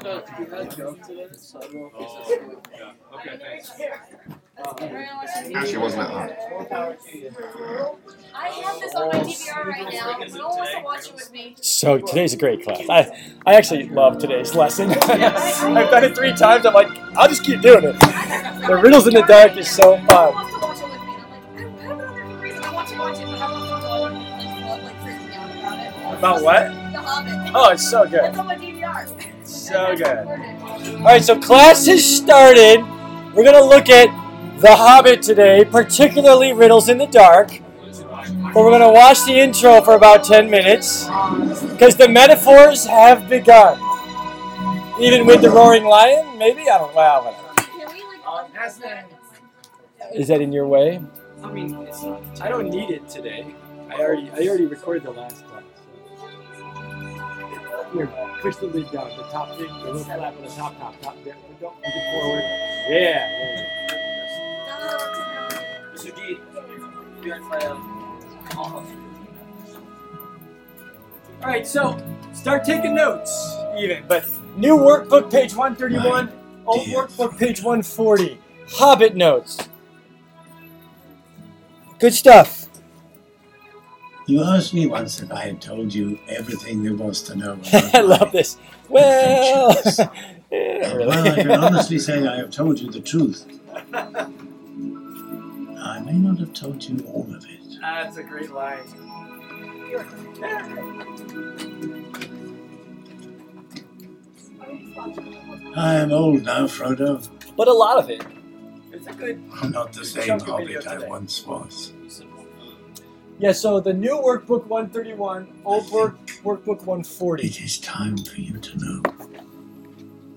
find out if you had joke today, so I don't know if Oh, it's just. yeah. Okay, thanks. Actually, wasn't that hard. I have this on my DVR right now. No one wants to watch it with me. So today's a great class. I, I actually love today's lesson. I've done it three times. I'm like, I'll just keep doing it. The riddles in the dark is so fun. wants to watch it with me. And I'm like, I have it on there for a reason. I want to watch it, I want to go like, like freaking out about it. About what? Oh, it's so good. So good. All right, so class has started. We're gonna look at The Hobbit today, particularly riddles in the dark. But we're gonna watch the intro for about 10 minutes because the metaphors have begun. Even with the roaring lion, maybe I don't. Like? Is that in your way? I mean, I don't need it today. I already I already recorded the last Here, push the lid down. The top thing, the little flap on the top, top, top. There, go, push it forward. Yeah, Mr. D, you guys my. All right, so start taking notes, even. But new workbook, page 131. Old dear workbook, page 140. Hobbit notes. Good stuff. You asked me once if I had told you everything there was to know. About I love this. Well, yeah, not Well, I can honestly say I have told you the truth. I may not have told you all of it. That's a great line. I am old now, Frodo. But a lot of it. It's a good. I'm not the same Chunk of video hobbit I once was. Yeah, so the new workbook 131, old work workbook 140. It is time for you to know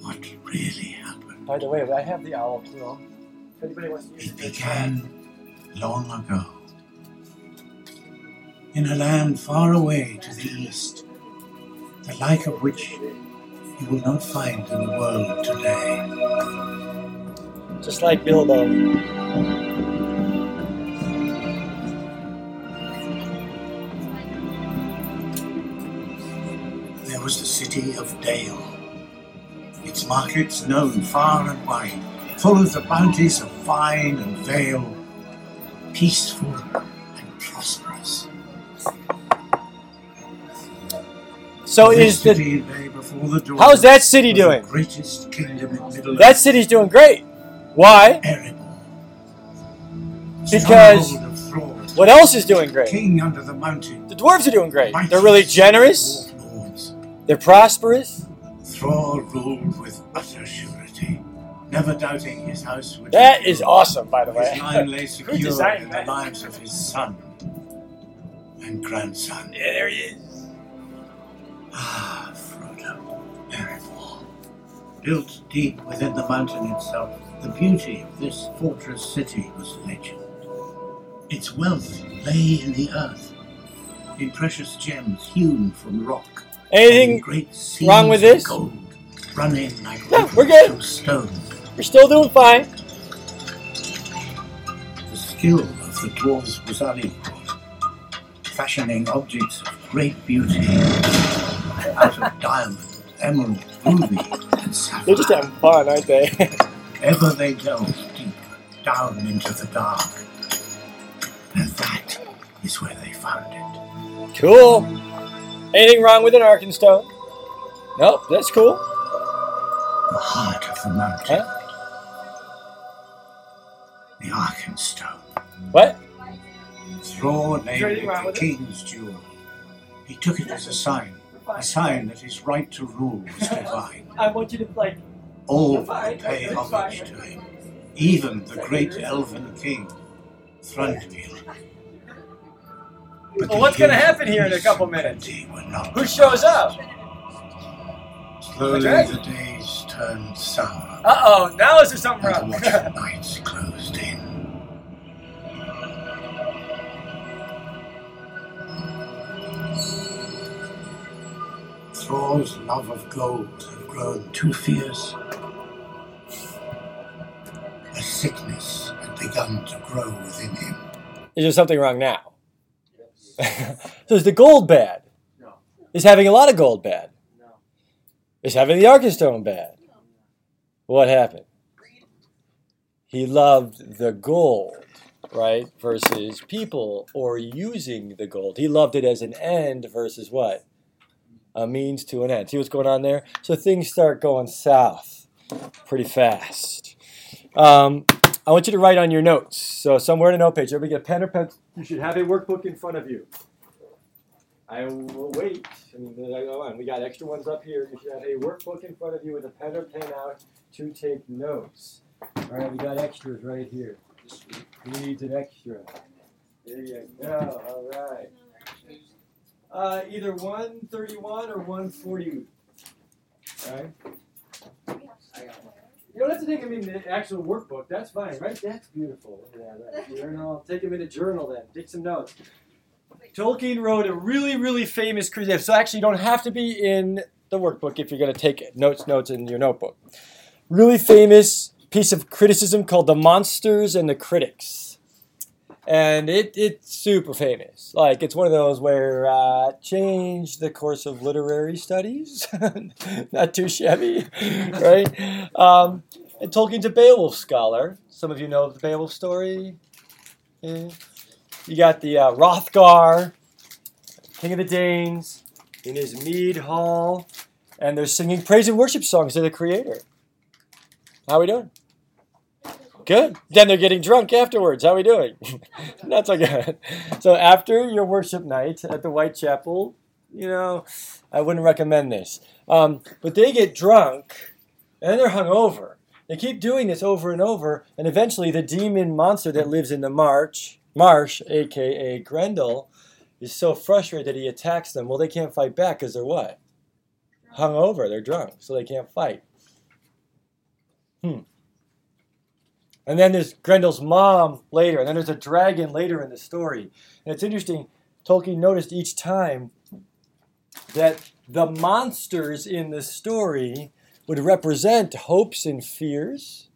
what really happened. By the way, I have the owl quill. If anybody wants to use It it, began long ago. In a land far away to the east, the like of which you will not find in the world today. just like Bilbo. Was the city of Dale. Its markets known far and wide, full of the bounties of vine and vale, peaceful and prosperous. So This is the city before the door how's that city the doing? greatest kingdom in Middle That Earth, city's doing great. Why? Erebor. Because- Stronghold of Thror, What else is doing great? king under the mountain. The dwarves are doing great. They're really generous. They're prosperous. Thror ruled with utter surety, never doubting his house would That is awesome, by the His way. line lay secure in the lives of his son and grandson. Yeah, there he is. Ah, Frodo, Erebor. Built deep within the mountain itself, the beauty of this fortress city was legend. Its wealth lay in the earth, in precious gems hewn from rock. Anything? wrong with this? Gold, running like No, we're good. stone. We're still doing fine. The skill of the dwarves was unequaled, fashioning objects of great beauty out of diamond, emerald, ruby, and sapphire. They're just having fun, aren't they? Ever they delved deep down into the dark, and that is where they found it. cool. Anything wrong with an Arkenstone? Nope, that's cool. The heart of the mountain. Huh? The Arkenstone. What? Thror named there it the with it? king's jewel. He took it as a sign, a sign that his right to rule was divine. I want you to play. All You're would pay homage to him, even the great elven king, Thranduil. But Well, what's gonna happen here in a couple minutes? plenty were not Who shows up? Slowly Okay. the days turned sour, Uh oh, now is there something and the wrong? watchful nights closed in. Thror's love of gold had grown too fierce. A sickness had begun to grow within him. is there something wrong now? so is the gold bad? No. Is having a lot of gold bad? No. Is having the Arkenstone bad? What happened? He loved the gold, right? Versus people or using the gold. He loved it as an end versus what? A means to an end. See what's going on there? So things start going south pretty fast. Um, I want you to write on your notes. So somewhere in a note page, everybody get a pen or pencil. You should have a workbook in front of you. I will wait. I mean, go on. We got extra ones up here. You should have a workbook in front of you with a pen or pen out to take notes. All right, we got extras right here. Who needs an extra? There you go. All right. Uh, either 131 or 140. All right. You don't have to take them in the actual workbook. That's fine, right? That's beautiful. Yeah, that journal. Take them in a journal then. Take some notes. Tolkien wrote a really, really famous criticism. So actually, you don't have to be in the workbook if you're going to take notes, notes in your notebook. Really famous piece of criticism called "The Monsters and the Critics," and it, it's super famous. Like it's one of those where uh, changed the course of literary studies. Not too shabby, right? Um, and Tolkien's a Beowulf scholar. Some of you know the Beowulf story. Yeah. You got the uh, Hrothgar, King of the Danes, in his mead hall, and they're singing praise and worship songs to the Creator. How are we doing? Good. Then they're getting drunk afterwards. How are we doing? Not so good. So after your worship night at the Whitechapel, you know, I wouldn't recommend this. Um, but they get drunk, and they're hungover. They keep doing this over and over, and eventually the demon monster that lives in the march Marsh, aka Grendel, is so frustrated that he attacks them. Well, they can't fight back because they're what? Hung over. They're drunk, so they can't fight. Hmm. And then there's Grendel's mom later, and then there's a dragon later in the story. And it's interesting, Tolkien noticed each time that the monsters in the story would represent hopes and fears.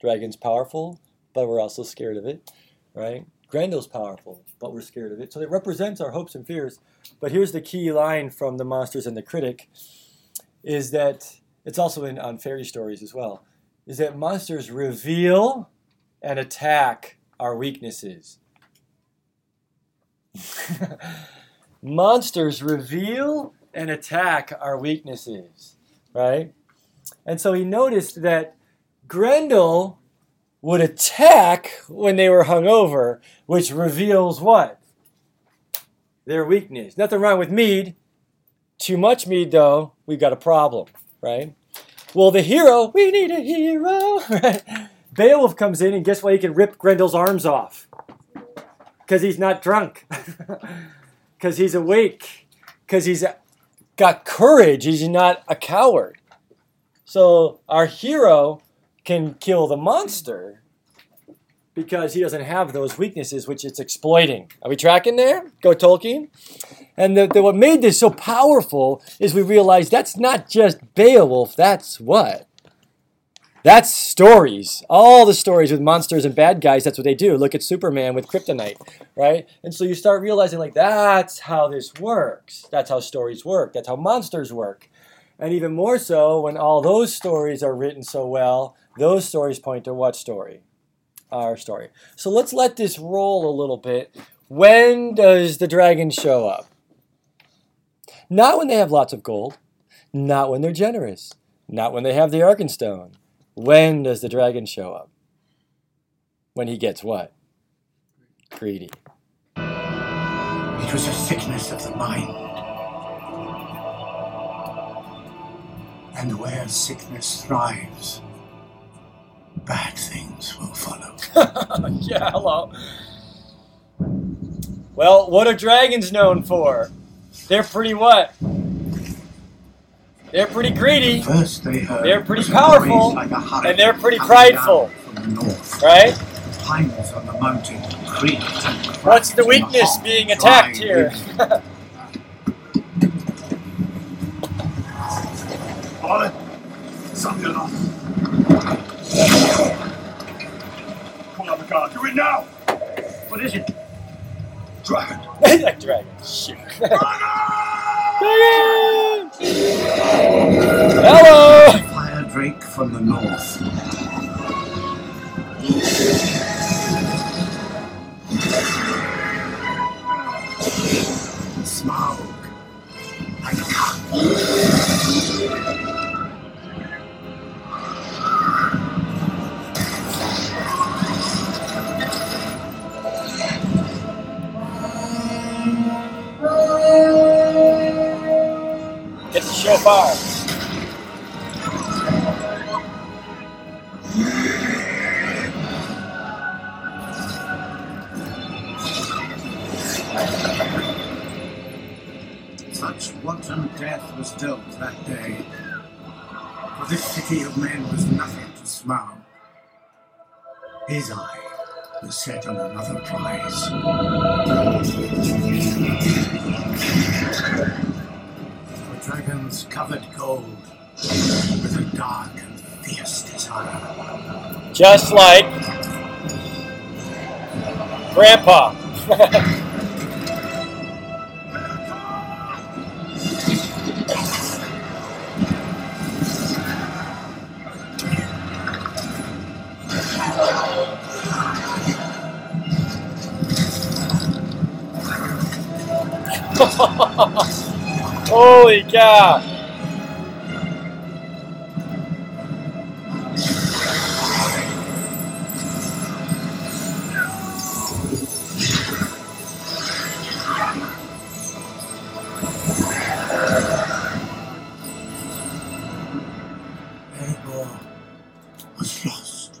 Dragon's powerful, but we're also scared of it, right? Grendel's powerful, but we're scared of it. So it represents our hopes and fears. But here's the key line from the Monsters and the Critic is that it's also in on fairy stories as well. Is that monsters reveal and attack our weaknesses. monsters reveal and attack our weaknesses, right? And so he noticed that Grendel would attack when they were hungover, which reveals what? Their weakness. Nothing wrong with mead. Too much mead, though, we've got a problem, right? Well, the hero, we need a hero? Beowulf comes in, and guess what? He can rip Grendel's arms off because he's not drunk, because he's awake, because he's got courage. He's not a coward. So our hero can kill the monster because he doesn't have those weaknesses which it's exploiting. Are we tracking there? Go Tolkien. And the, the, what made this so powerful is we realized that's not just Beowulf, that's what? That's stories. All the stories with monsters and bad guys, that's what they do. Look at Superman with kryptonite, right? And so you start realizing, like, that's how this works. That's how stories work. That's how monsters work. And even more so when all those stories are written so well, those stories point to what story? Our story. So let's let this roll a little bit. When does the dragon show up? Not when they have lots of gold, not when they're generous, not when they have the Arkenstone. When does the dragon show up? When he gets what? Greedy. It was a sickness of the mind. And where sickness thrives, bad things will follow. yeah, hello. Well, what are dragons known for? They're pretty what? They're pretty greedy, First they heard They're pretty powerful, like and they're pretty prideful. down the north. right? Pines on the mountain creaked and cracked What's the weakness hot, being attacked here? wind. Violet, something on. Pull out the guard. Do it now. What is it? Dragon. like dragon. Shoot. Dragon! Hello! Fire Drake from the north. Smaug. Like a Get the shofar. Such wanton death was dealt that day. For this city of men was nothing to Smaug. His eye was set on another prize. Dragons covered gold with a dark and fierce desire. Just like Grandpa. Holy cow! Was lost.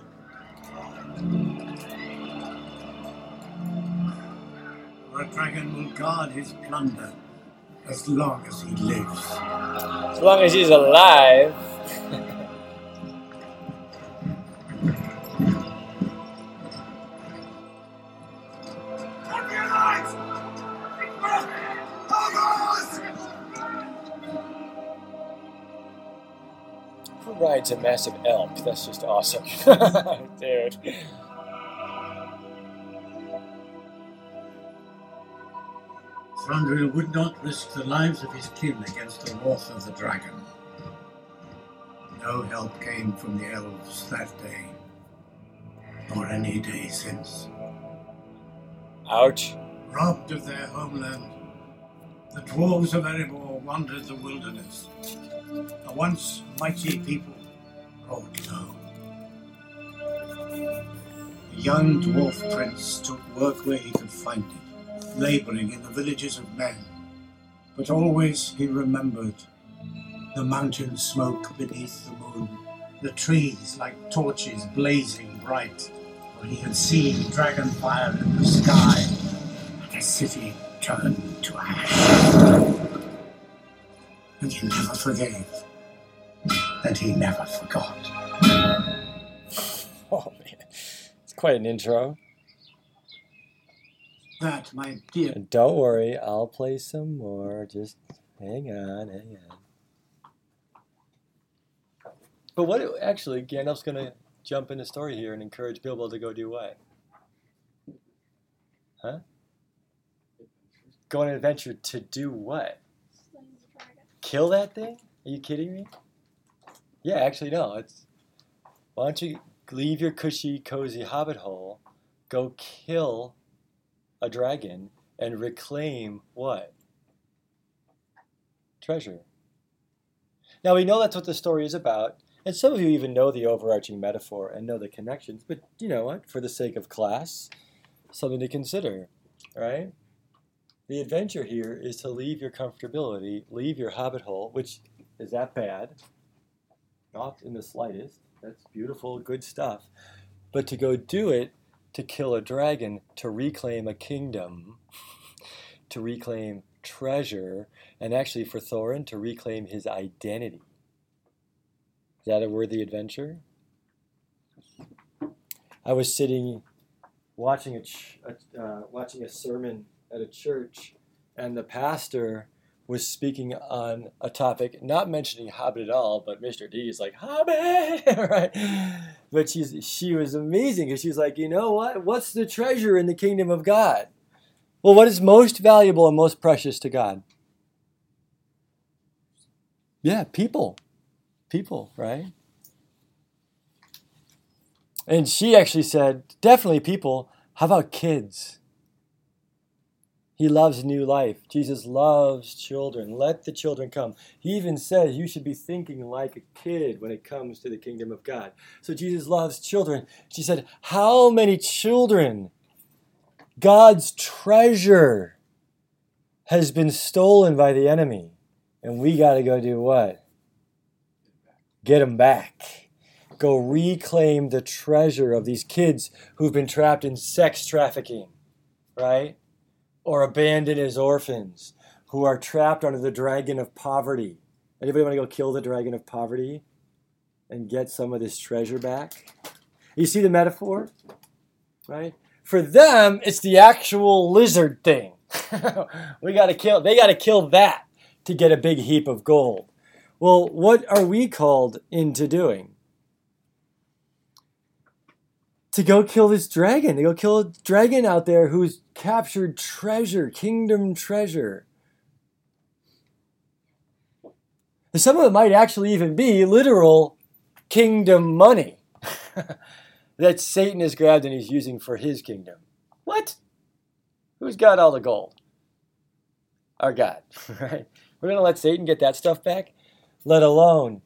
A dragon will guard his plunder as long as he lives. As long as he's alive. Who rides a massive elk? That's just awesome. Dude. Thranduil would not risk the lives of his kin against the wrath of the dragon. No help came from the elves that day, nor any day since. Ouch. Robbed of their homeland, the dwarves of Erebor wandered the wilderness. A once mighty people brought low. The young dwarf prince took work where he could find it, laboring in the villages of men. But always he remembered the mountain smoke beneath the moon, the trees like torches blazing bright, for he had seen dragon fire in the sky, and a city turned to ash. And he never forgave, and he never forgot. Oh man. It's quite an intro. That, my dear don't worry, I'll play some more. Just hang on, hang on. But what actually, Gandalf's gonna jump in the story here and encourage Bilbo to go do what? Huh? Go on an adventure to do what? Kill that thing? Are you kidding me? Yeah, actually, no. It's why don't you leave your cushy, cozy hobbit hole, go kill a dragon, and reclaim what? Treasure. Now we know that's what the story is about, and some of you even know the overarching metaphor and know the connections. But you know what? For the sake of class, something to consider, right? The adventure here is to leave your comfortability, leave your hobbit hole, which is that bad? Not in the slightest. That's beautiful, good stuff. But to go do it to kill a dragon, to reclaim a kingdom, to reclaim treasure, and actually for Thorin to reclaim his identity. Is that a worthy adventure? I was sitting watching a, ch- a uh, watching a sermon at a church, and the pastor was speaking on a topic, not mentioning Hobbit at all, but Mr. D is like Hobbit, right? But she's she was amazing because she's like, you know what? What's the treasure in the kingdom of God? Well, what is most valuable and most precious to God? Yeah, people. people, right? And she actually said, definitely people. How about kids? He loves new life. Jesus loves children. Let the children come. He even says you should be thinking like a kid when it comes to the kingdom of God. So Jesus loves children. She said, How many children? God's treasure has been stolen by the enemy. And we got to go do what? Get them back. Go reclaim the treasure of these kids who've been trapped in sex trafficking, right? Or abandoned as orphans, who are trapped under the dragon of poverty. Anybody want to go kill the dragon of poverty and get some of this treasure back? You see the metaphor? Right? For them, it's the actual lizard thing. we got to kill, they got to kill that to get a big heap of gold. Well, what are we called into doing? To go kill this dragon, to go kill a dragon out there who's captured treasure, kingdom treasure. And Some of it might actually even be literal kingdom money that Satan has grabbed and he's using for his kingdom. What? Who's got all the gold? Our God, right? We're going to let Satan get that stuff back? Let alone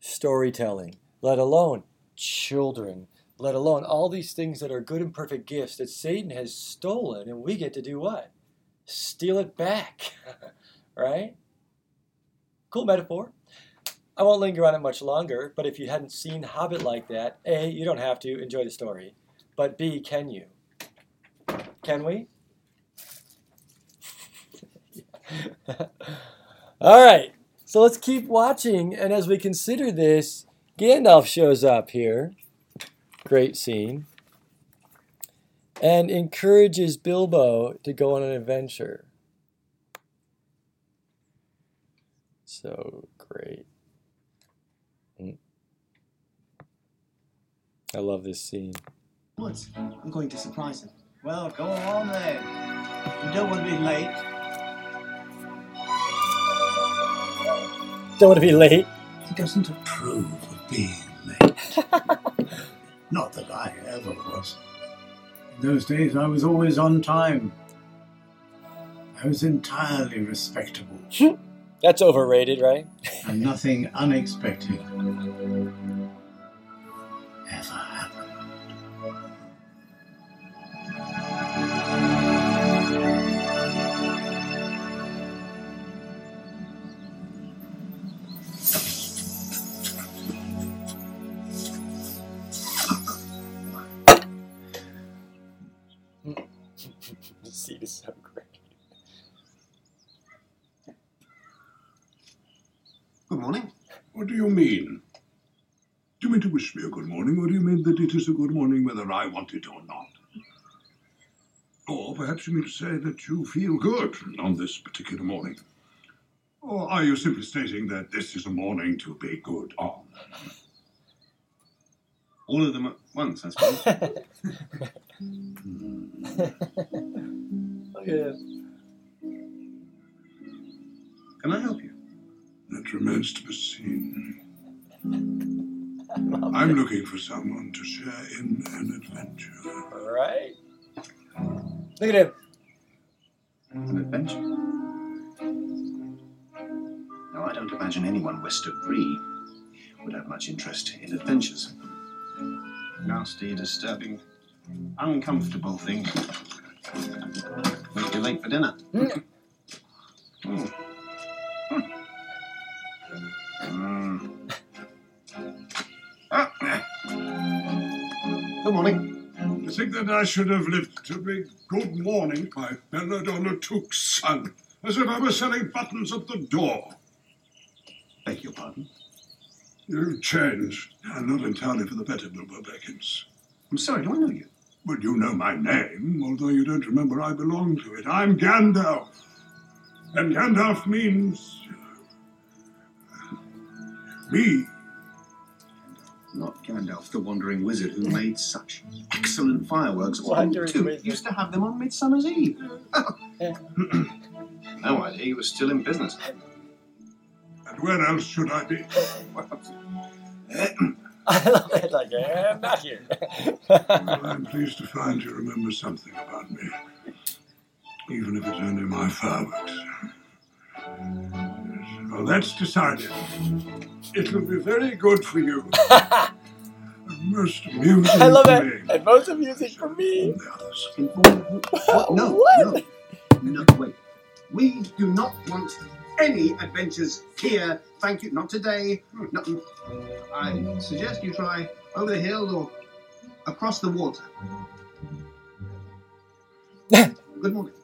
storytelling, let alone children, let alone all these things that are good and perfect gifts that Satan has stolen, and we get to do what? Steal it back, right? Cool metaphor. I won't linger on it much longer, but if you hadn't seen Hobbit like that, A, you don't have to enjoy the story, but B, can you? Can we? All right, so let's keep watching, and as we consider this, Gandalf shows up here. Great scene. And encourages Bilbo to go on an adventure. So great. Mm. I love this scene. Woods. I'm going to surprise him. Well, go on then. You don't want to be late. Don't want to be late. He doesn't approve of being late. Not that I ever was. In those days, I was always on time. I was entirely respectable, That's overrated, right? and nothing unexpected it is a good morning whether I want it or not? Or perhaps you mean to say that you feel good on this particular morning? Or are you simply stating that this is a morning to be good on? All of them at once, I suppose. Look at. Can I help you? That remains to be seen. I love I'm it. looking for someone to share in an adventure. All right. Look at him. An adventure? Now, I don't imagine anyone west of Bree would have much interest in adventures. Nasty, disturbing, uncomfortable things. Make you late for dinner. Mm. Mm. Morning. You think that I should have lived to be good morning by Belladonna Took's son, as if I were selling buttons at the door. Beg your pardon. You've changed, and not entirely for the better, Bilbo Baggins. I'm sorry, do I know you? But you know my name, although you don't remember I belong to it. I'm Gandalf. And Gandalf means. uh, me. Not Gandalf, the wandering wizard who made such excellent fireworks. All Wandering two wizard. used to have them on Midsummer's Eve. Yeah. no idea he was still in business. Uh, And where else should I be? I love it. Like, I'm not here. Well, I'm pleased to find you remember something about me, even if it's only my fireworks. Yes, Well, that's decided. It'll be very good for you. And most amusing I love for that. me. And most amusing for me. The others. What? No, What? no, no, wait. We do not want any adventures here. Thank you. Not today. No, I suggest you try over the hill or across the water. Good morning.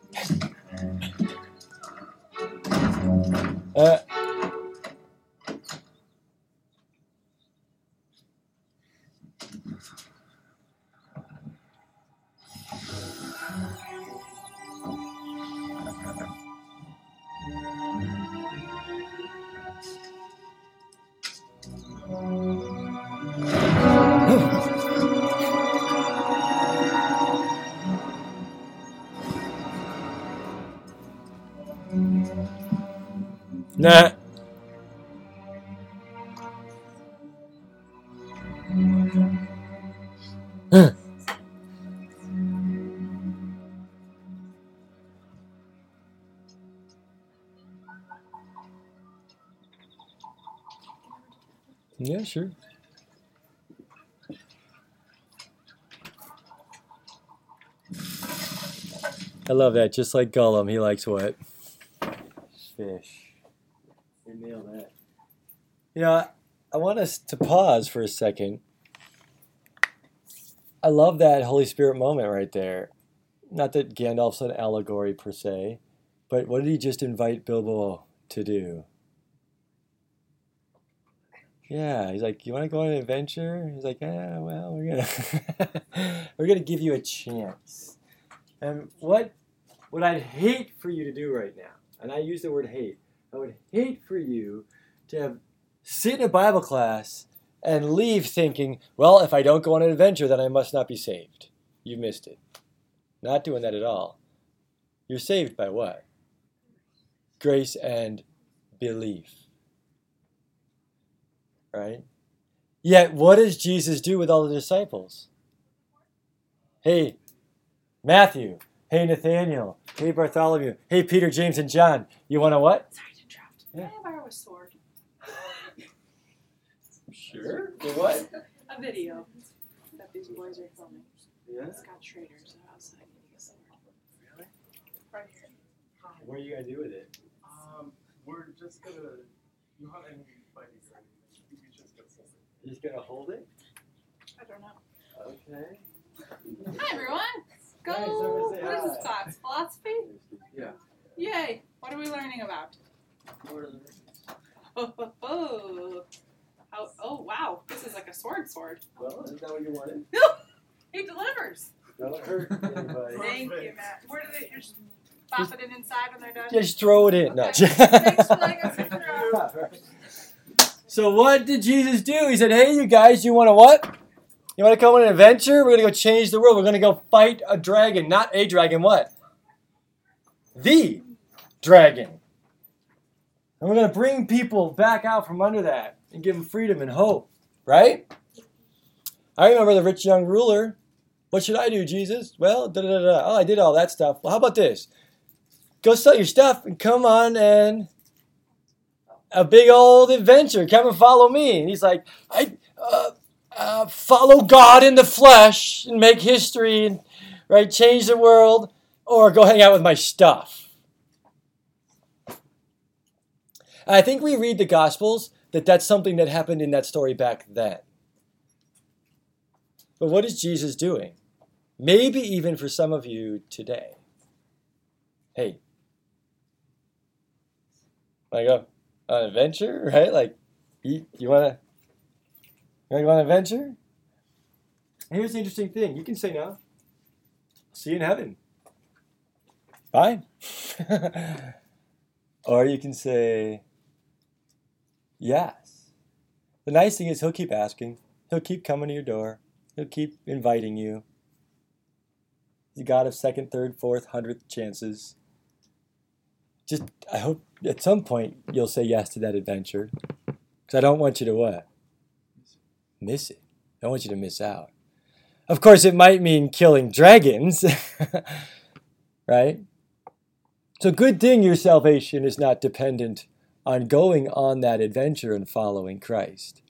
Uh, sure. I love that. Just like Gollum, he likes what? Fish. You nailed that. You know, I want us to pause for a second. I love that Holy Spirit moment right there. Not that Gandalf's an allegory per se, but what did he just invite Bilbo to do? Yeah, he's like, "You want to go on an adventure?" He's like, "Yeah, well, we're gonna we're gonna give you a chance." And what what I'd hate for you to do right now, and I use the word hate, I would hate for you to have sit in a Bible class and leave thinking, "Well, if I don't go on an adventure, then I must not be saved." You missed it. Not doing that at all. You're saved by what? Grace and belief right? Yet, what does Jesus do with all the disciples? Hey, Matthew. Hey, Nathaniel. Hey, Bartholomew. Hey, Peter, James, and John. You want to what? Sorry to interrupt. Yeah. Can I borrow a sword? Sure. The what? A video that these boys are filming. Yeah. Scott Schrader's outside getting a sword. Really? Right here. What are you gonna do with it? Um, we're just gonna not any fighting or anything. We just gonna hold it. You're just gonna hold it? I don't know. Okay. Hi everyone. Go. Hey, someone say what is hi. this class? Philosophy? Yeah. Yay. What are we learning about? Oh, oh, oh. Oh, oh wow. This is like a sword sword. Well, isn't that what you wanted? No, He delivers. Don't hurt anybody. Thank you, Matt. Where do they you just pop it in inside when they're done? Just throw it in. No. Okay. Thanks for letting us intro. So what did Jesus do? He said, "Hey, you guys, you want to what? You want to come on an adventure? We're gonna go change the world. We're gonna go fight a dragon, not a dragon. What? The dragon. And we're gonna bring people back out from under that and give them freedom and hope. Right? I remember the rich young ruler. What should I do, Jesus? Well, da da da. Oh, I did all that stuff. Well, how about this? Go sell your stuff and come on and a big old adventure. Come and follow me. And he's like, I uh, uh, follow God in the flesh and make history and right change the world, or go hang out with my stuff. I think we read the Gospels that that's something that happened in that story back then. But what is Jesus doing? Maybe even for some of you today. Hey, I go an adventure, right? Like, you, you wanna, you wanna go on an adventure? Here's the interesting thing: you can say no. See you in heaven. Fine. or you can say yes. The nice thing is he'll keep asking. He'll keep coming to your door. He'll keep inviting you. He's a God of second, third, fourth, hundredth chances. Just I hope at some point you'll say yes to that adventure. Because I don't want you to what? Miss it. I don't want you to miss out. Of course, it might mean killing dragons, right? So, good thing your salvation is not dependent on going on that adventure and following Christ,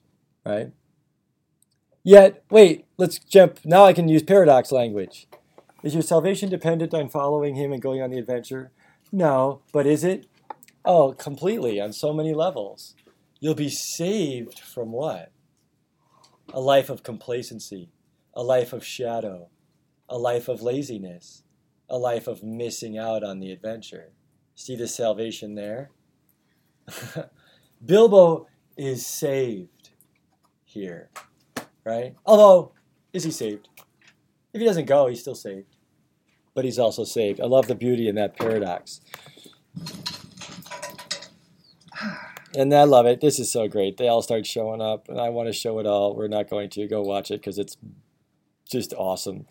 right? Yet, wait, let's jump. Now I can use paradox language. Is your salvation dependent on following Him and going on the adventure? No, but is it? Oh, completely, on so many levels. You'll be saved from what? A life of complacency, a life of shadow, a life of laziness, a life of missing out on the adventure. See the salvation there? Bilbo is saved here, right? Although, is he saved? If he doesn't go, he's still saved. But he's also saved. I love the beauty in that paradox. And I love it. This is so great. They all start showing up, and I want to show it all. We're not going to go watch it because it's just awesome.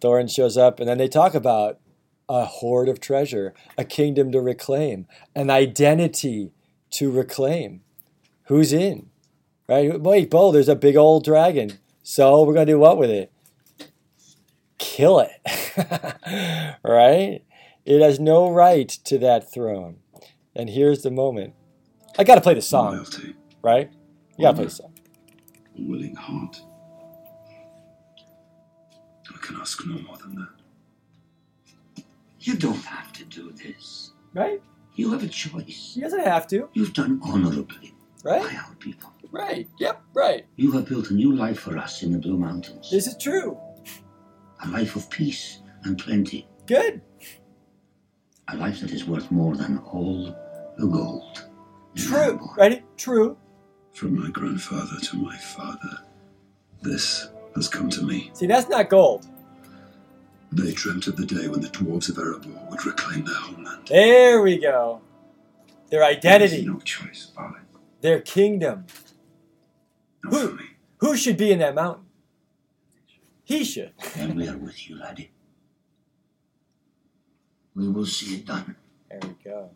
Thorin shows up, and then they talk about a hoard of treasure, a kingdom to reclaim, an identity to reclaim. Who's in? Right? Wait, Bo, there's a big old dragon. So we're going to do what with it? Kill it. right? It has no right to that throne. And here's the moment. I got to play the song, Loyalty, right? You got to play the song. a willing heart. I can ask no more than that. You don't have to do this. Right? You have a choice. He doesn't have to. You've done honorably Right? by our people. Right. Yep. Right. You have built a new life for us in the Blue Mountains. This is true. A life of peace and plenty. Good. A life that is worth more than all the gold. True. Melbourne. Ready? True. From my grandfather to my father, this has come to me. See, that's not gold. They dreamt of the day when the dwarves of Erebor would reclaim their homeland. There we go. Their identity, no choice, Balin. their kingdom. Not for me. Who should be in that mountain? He should. And we are with you, laddie. We will see it done. There we go.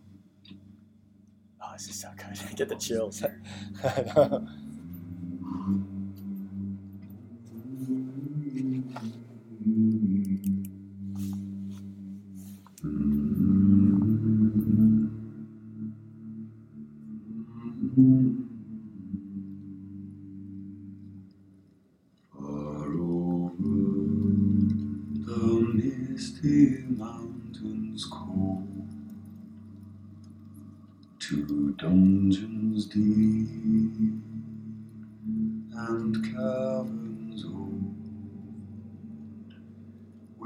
Oh, this is so good. I get the chills.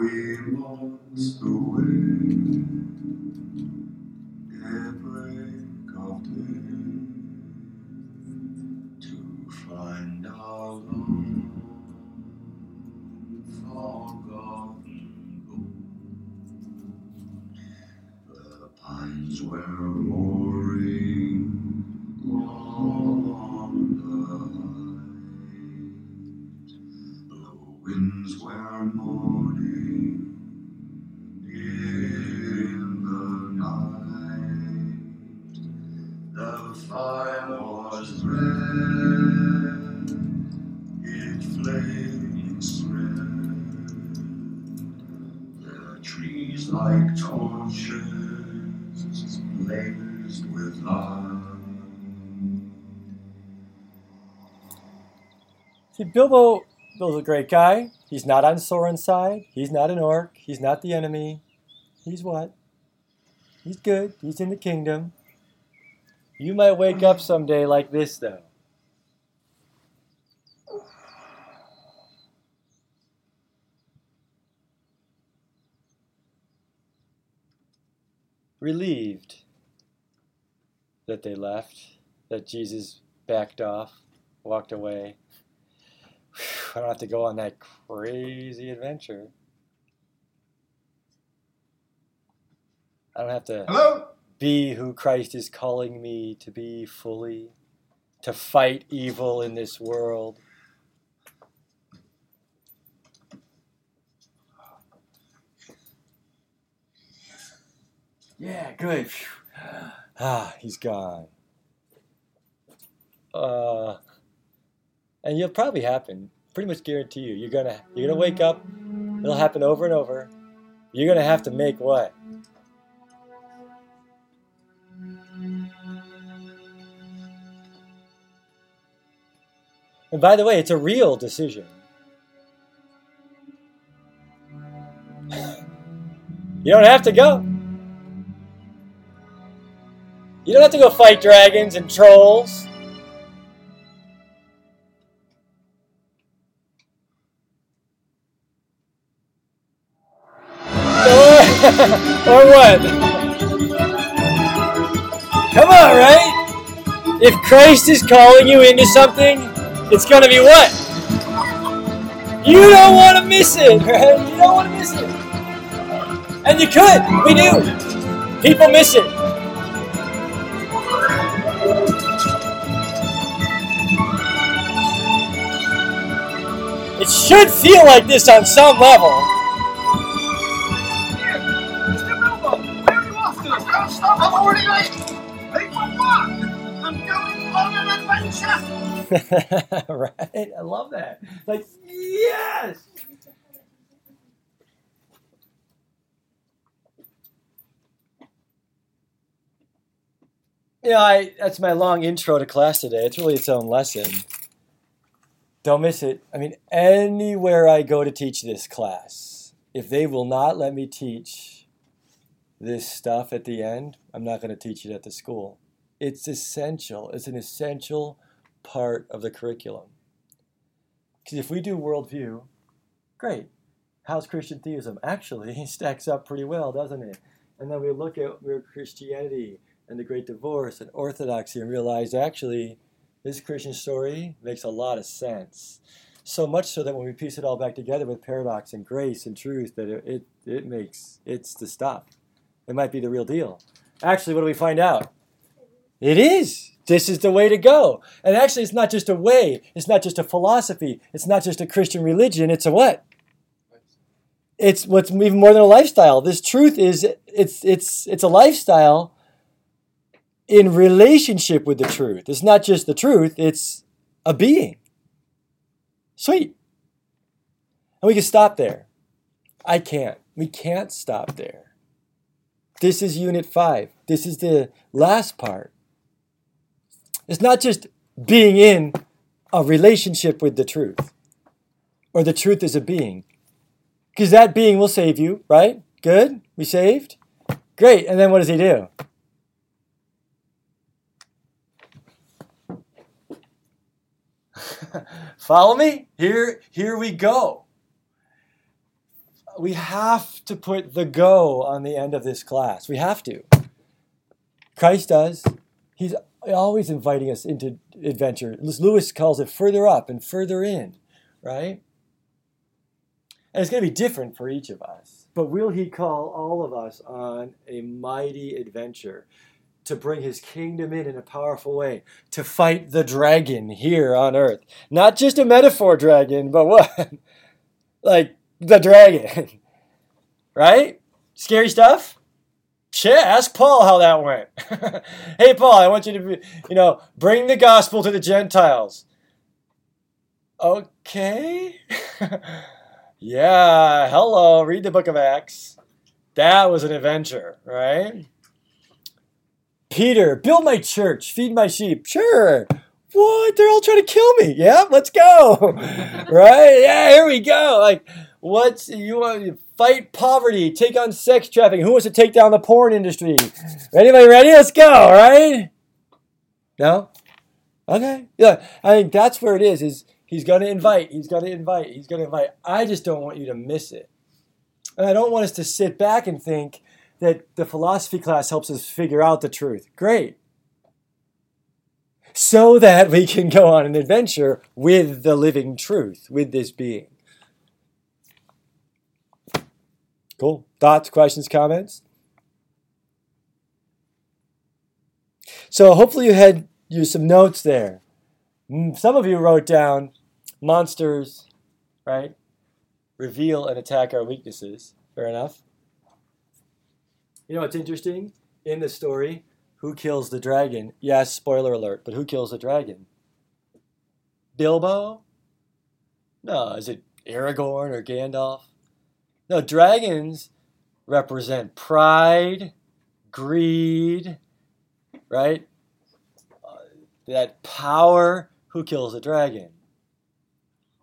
we must away ere break of day See, Bilbo, Bilbo's a great guy. He's not on Sauron's side. He's not an orc. He's not the enemy. He's what? He's good. He's in the kingdom. You might wake up someday like this, though. Relieved that they left, that Jesus backed off, walked away. I don't have to go on that crazy adventure. I don't have to Hello? be who Christ is calling me to be fully, to fight evil in this world. Yeah, good. Ah, he's gone. Uh, and it'll probably happen. Pretty much guarantee you. You're gonna you're gonna wake up. It'll happen over and over. You're gonna have to make what? And by the way, it's a real decision. you don't have to go. You don't have to go fight dragons and trolls. Or, what? Come on, right? If Christ is calling you into something, it's going to be what? You don't want to miss it, right? You don't want to miss it. And you could. We do. People miss it. It should feel like this on some level. Stop, I'm already late. I'm going on an adventure. right? I love that. Like, yes! Know, I, that's my long intro to class today. It's really its own lesson. Don't miss it. I mean, anywhere I go to teach this class, if they will not let me teach this stuff at the end, I'm not going to teach it at the school. It's essential. It's an essential part of the curriculum. Because if we do worldview, great. How's Christian theism? Actually, stacks up pretty well, doesn't it? And then we look at where Christianity and the Great Divorce and Orthodoxy and realize actually this Christian story makes a lot of sense. So much so that when we piece it all back together with paradox and grace and truth, that it, it, it makes it's the stuff. It might be the real deal. Actually, what do we find out? It is. This is the way to go. And actually, it's not just a way, it's not just a philosophy, it's not just a Christian religion, it's a what? It's what's even more than a lifestyle. This truth is it's it's it's a lifestyle in relationship with the truth. It's not just the truth, it's a being. Sweet. And we can stop there. I can't. We can't stop there. This is unit five. This is the last part. It's not just being in a relationship with the truth, or the truth is a being. Because that being will save you, right? Good? We saved? Great. And then what does he do? Follow me? Here, here we go. We have to put the go on the end of this class. We have to. Christ does. He's always inviting us into adventure. Lewis calls it further up and further in, right? And it's going to be different for each of us. But will he call all of us on a mighty adventure to bring his kingdom in in a powerful way, to fight the dragon here on earth? Not just a metaphor dragon, but what? like the dragon, right? Scary stuff? Yeah, ask Paul how that went. hey, Paul, I want you to, be, you know, bring the gospel to the Gentiles. Okay. yeah, hello, read the book of Acts. That was an adventure, right? Peter, build my church, feed my sheep. Sure. What? They're all trying to kill me. Yeah, let's go. right? Yeah, here we go. Like, what's you want to fight poverty, take on sex trafficking? Who wants to take down the porn industry? Anybody ready? Let's go, right? No? Okay. Yeah, I think that's where it is, is he's gonna invite, he's gonna invite, he's gonna invite. I just don't want you to miss it. And I don't want us to sit back and think that the philosophy class helps us figure out the truth. Great. So that we can go on an adventure with the living truth, with this being. Cool. Thoughts, questions, comments? So hopefully you had you some notes there. Mm, Some of you wrote down monsters, right? Reveal and attack our weaknesses. Fair enough. You know what's interesting in the story? Who kills the dragon? Yes, spoiler alert, but who kills the dragon? Bilbo? No, is it Aragorn or Gandalf? No, dragons represent pride, greed, right? Uh, that power. Who kills the dragon?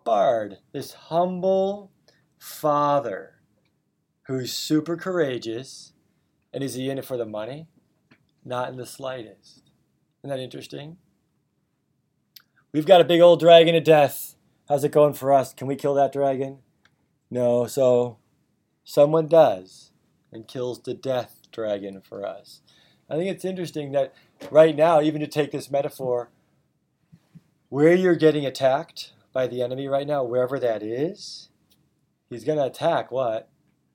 Bard, this humble father who's super courageous. And is he in it for the money? Not in the slightest. Isn't that interesting? We've got a big old dragon of death. How's it going for us? Can we kill that dragon? No, so someone does and kills the death dragon for us. I think it's interesting that right now, even to take this metaphor, where you're getting attacked by the enemy right now, wherever that is, he's going to attack what?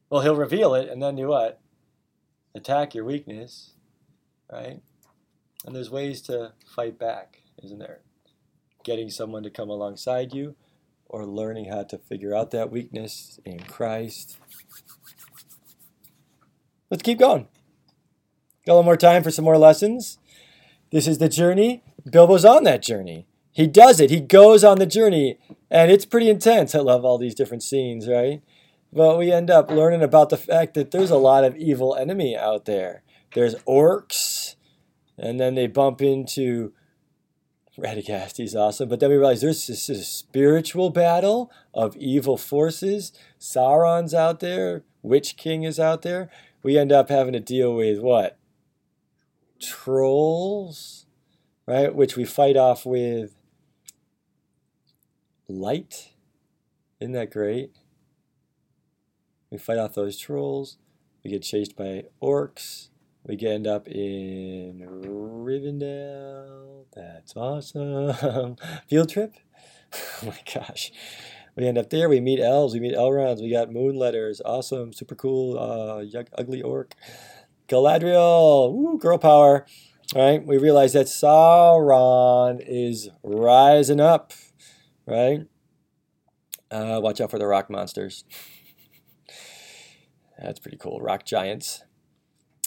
Well, he'll reveal it and then do what? Attack your weakness, right? And there's ways to fight back, isn't there? Getting someone to come alongside you or learning how to figure out that weakness in Christ. Let's keep going. Got a little more time for some more lessons. This is the journey. Bilbo's on that journey. He does it. He goes on the journey, and it's pretty intense. I love all these different scenes, right? But we end up learning about the fact that there's a lot of evil enemy out there. There's orcs, and then they bump into Radagast. Awesome. But then we realize there's this, this spiritual battle of evil forces. Sauron's out there. Witch King is out there. We end up having to deal with what? Trolls, right? Which we fight off with light. Isn't that great? We fight off those trolls. We get chased by orcs. We get end up in Rivendell. That's awesome. Field trip? oh my gosh. We end up there. We meet elves. We meet Elrond. We got moon letters. Awesome. Super cool. Uh, ugly orc. Galadriel. Woo, girl power. All right. We realize that Sauron is rising up. Right? Uh, watch out for the rock monsters. That's pretty cool. Rock giants.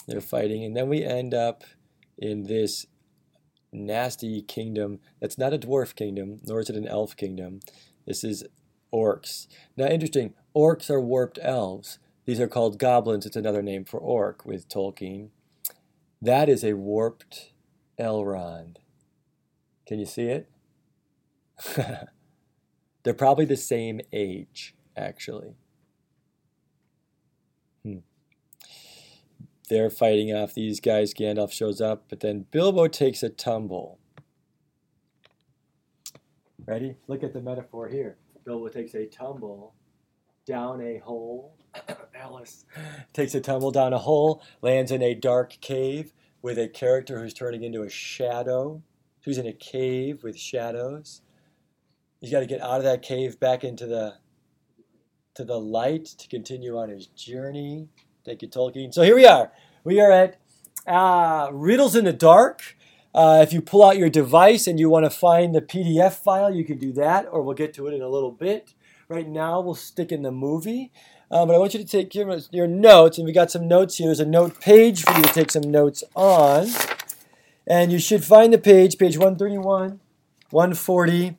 They're fighting. And then we end up in this nasty kingdom that's not a dwarf kingdom, nor is it an elf kingdom. This is orcs. Now, interesting, orcs are warped elves. These are called goblins. It's another name for orc with Tolkien. That is a warped Elrond. Can you see it? They're probably the same age, actually. Hmm. They're fighting off these guys. Gandalf shows up, but then Bilbo takes a tumble. Ready? Look at the metaphor here. Bilbo takes a tumble down a hole. Alice takes a tumble down a hole, lands in a dark cave with a character who's turning into a shadow, who's in a cave with shadows. He's got to get out of that cave back into the to the light to continue on his journey. Thank you, Tolkien. So here we are. We are at uh, Riddles in the Dark. Uh, if you pull out your device and you want to find the PDF file, you can do that, or we'll get to it in a little bit. Right now, we'll stick in the movie. Uh, but I want you to take your, your notes, and we got some notes here. There's a note page for you to take some notes on. And you should find the page, page 131, 140.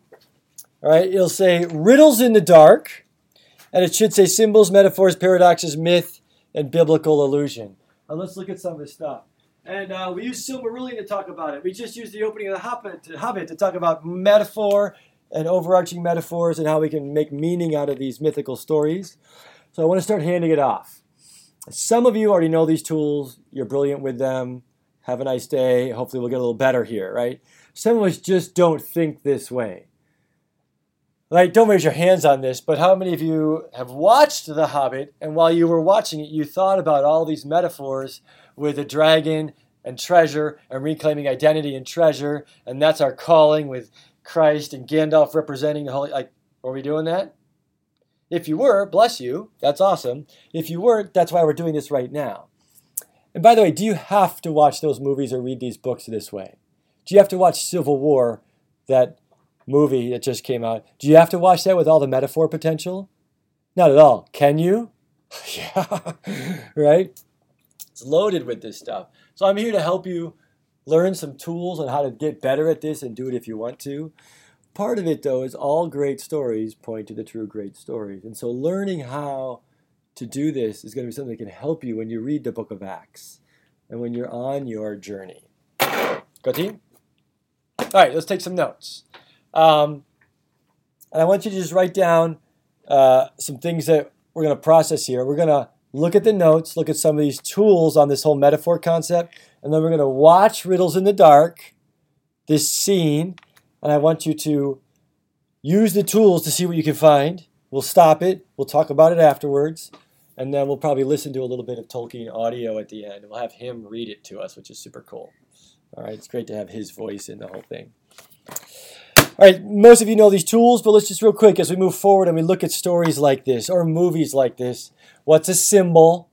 All right, it'll say Riddles in the Dark, and it should say Symbols, Metaphors, Paradoxes, Myth, and Biblical Allusion. Now let's look at some of this stuff. And uh, we use Silmarillion to talk about it. We just used the opening of the Hobbit, Hobbit to talk about metaphor and overarching metaphors and how we can make meaning out of these mythical stories. So I want to start handing it off. Some of you already know these tools. You're brilliant with them. Have a nice day. Hopefully, we'll get a little better here, right? Some of us just don't think this way. Like, don't raise your hands on this, but how many of you have watched The Hobbit, and while you were watching it, you thought about all these metaphors with a dragon and treasure and reclaiming identity and treasure, and that's our calling with Christ and Gandalf representing the Holy. Like, are we doing that? If you were, bless you, that's awesome. If you weren't, that's why we're doing this right now. And by the way, do you have to watch those movies or read these books this way? Do you have to watch Civil War, that movie that just came out? Do you have to watch that with all the metaphor potential? Not at all. Can you? yeah, right? It's loaded with this stuff. So I'm here to help you learn some tools on how to get better at this and do it if you want to. Part of it, though, is all great stories point to the true great stories. And so learning how to do this is going to be something that can help you when you read the book of Acts and when you're on your journey. Go team. All right, let's take some notes. Um, and I want you to just write down uh, some things that we're going to process here. We're going to look at the notes, look at some of these tools on this whole metaphor concept, and then we're going to watch Riddles in the Dark, this scene, and I want you to use the tools to see what you can find. We'll stop it, we'll talk about it afterwards, and then we'll probably listen to a little bit of Tolkien audio at the end. We'll have him read it to us, which is super cool. All right, it's great to have his voice in the whole thing. All right, most of you know these tools, but let's just real quick as we move forward and we look at stories like this or movies like this. What's a symbol?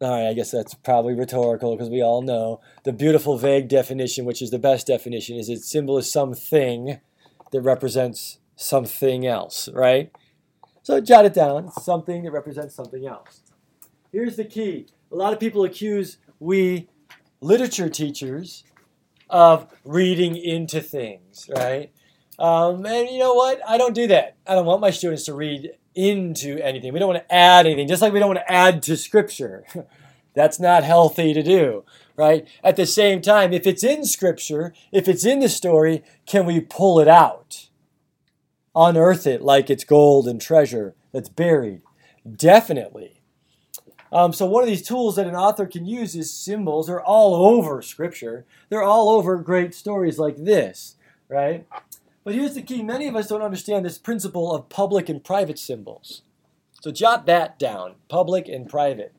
All right, I guess that's probably rhetorical because we all know the beautiful vague definition, which is the best definition, is its symbol is something that represents something else, right? So jot it down. It's something that represents something else. Here's the key. A lot of people accuse we literature teachers of reading into things, right? Um, and you know what? I don't do that. I don't want my students to read into anything. We don't want to add anything, just like we don't want to add to Scripture. That's not healthy to do, right? At the same time, if it's in Scripture, if it's in the story, can we pull it out? Unearth it like it's gold and treasure that's buried? Definitely. Um, so one of these tools that an author can use is symbols. They're all over Scripture. They're all over great stories like this, right? But here's the key many of us don't understand this principle of public and private symbols. So jot that down public and private.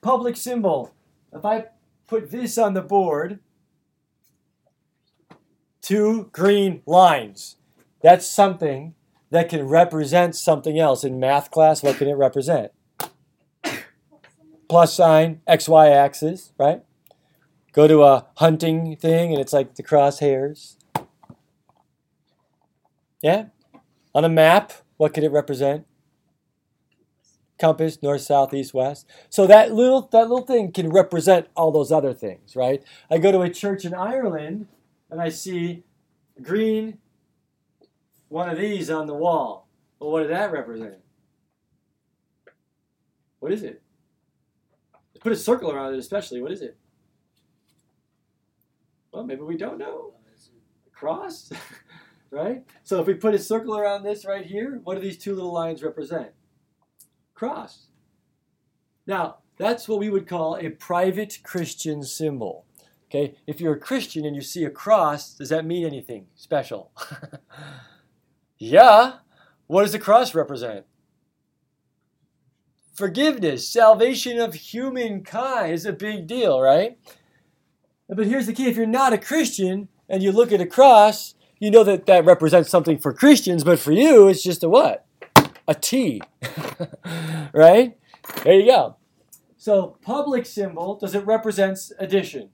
Public symbol. If I put this on the board, two green lines, that's something that can represent something else. In math class, what can it represent? Plus sign, XY axis, right? Go to a hunting thing and it's like the crosshairs. Yeah? On a map, what could it represent? Compass, north, south, east, west. So that little that little thing can represent all those other things, right? I go to a church in Ireland and I see green one of these on the wall. Well, what did that represent? What is it? Put a circle around it, especially. What is it? Well, maybe we don't know. A cross? right? So if we put a circle around this right here, what do these two little lines represent? Cross. Now, that's what we would call a private Christian symbol. Okay? If you're a Christian and you see a cross, does that mean anything special? yeah. What does the cross represent? Forgiveness, salvation of humankind is a big deal, right? But here's the key if you're not a Christian and you look at a cross, you know that that represents something for Christians, but for you, it's just a what? A T. right? There you go. So, public symbol, does it represent addition?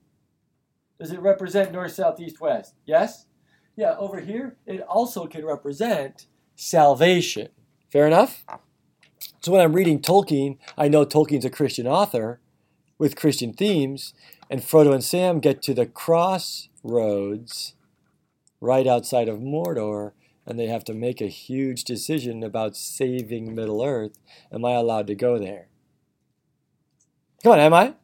Does it represent north, south, east, west? Yes? Yeah, over here, it also can represent salvation. Fair enough? So, when I'm reading Tolkien, I know Tolkien's a Christian author with Christian themes, and Frodo and Sam get to the crossroads right outside of Mordor, and they have to make a huge decision about saving Middle Earth. Am I allowed to go there? Come on, am I?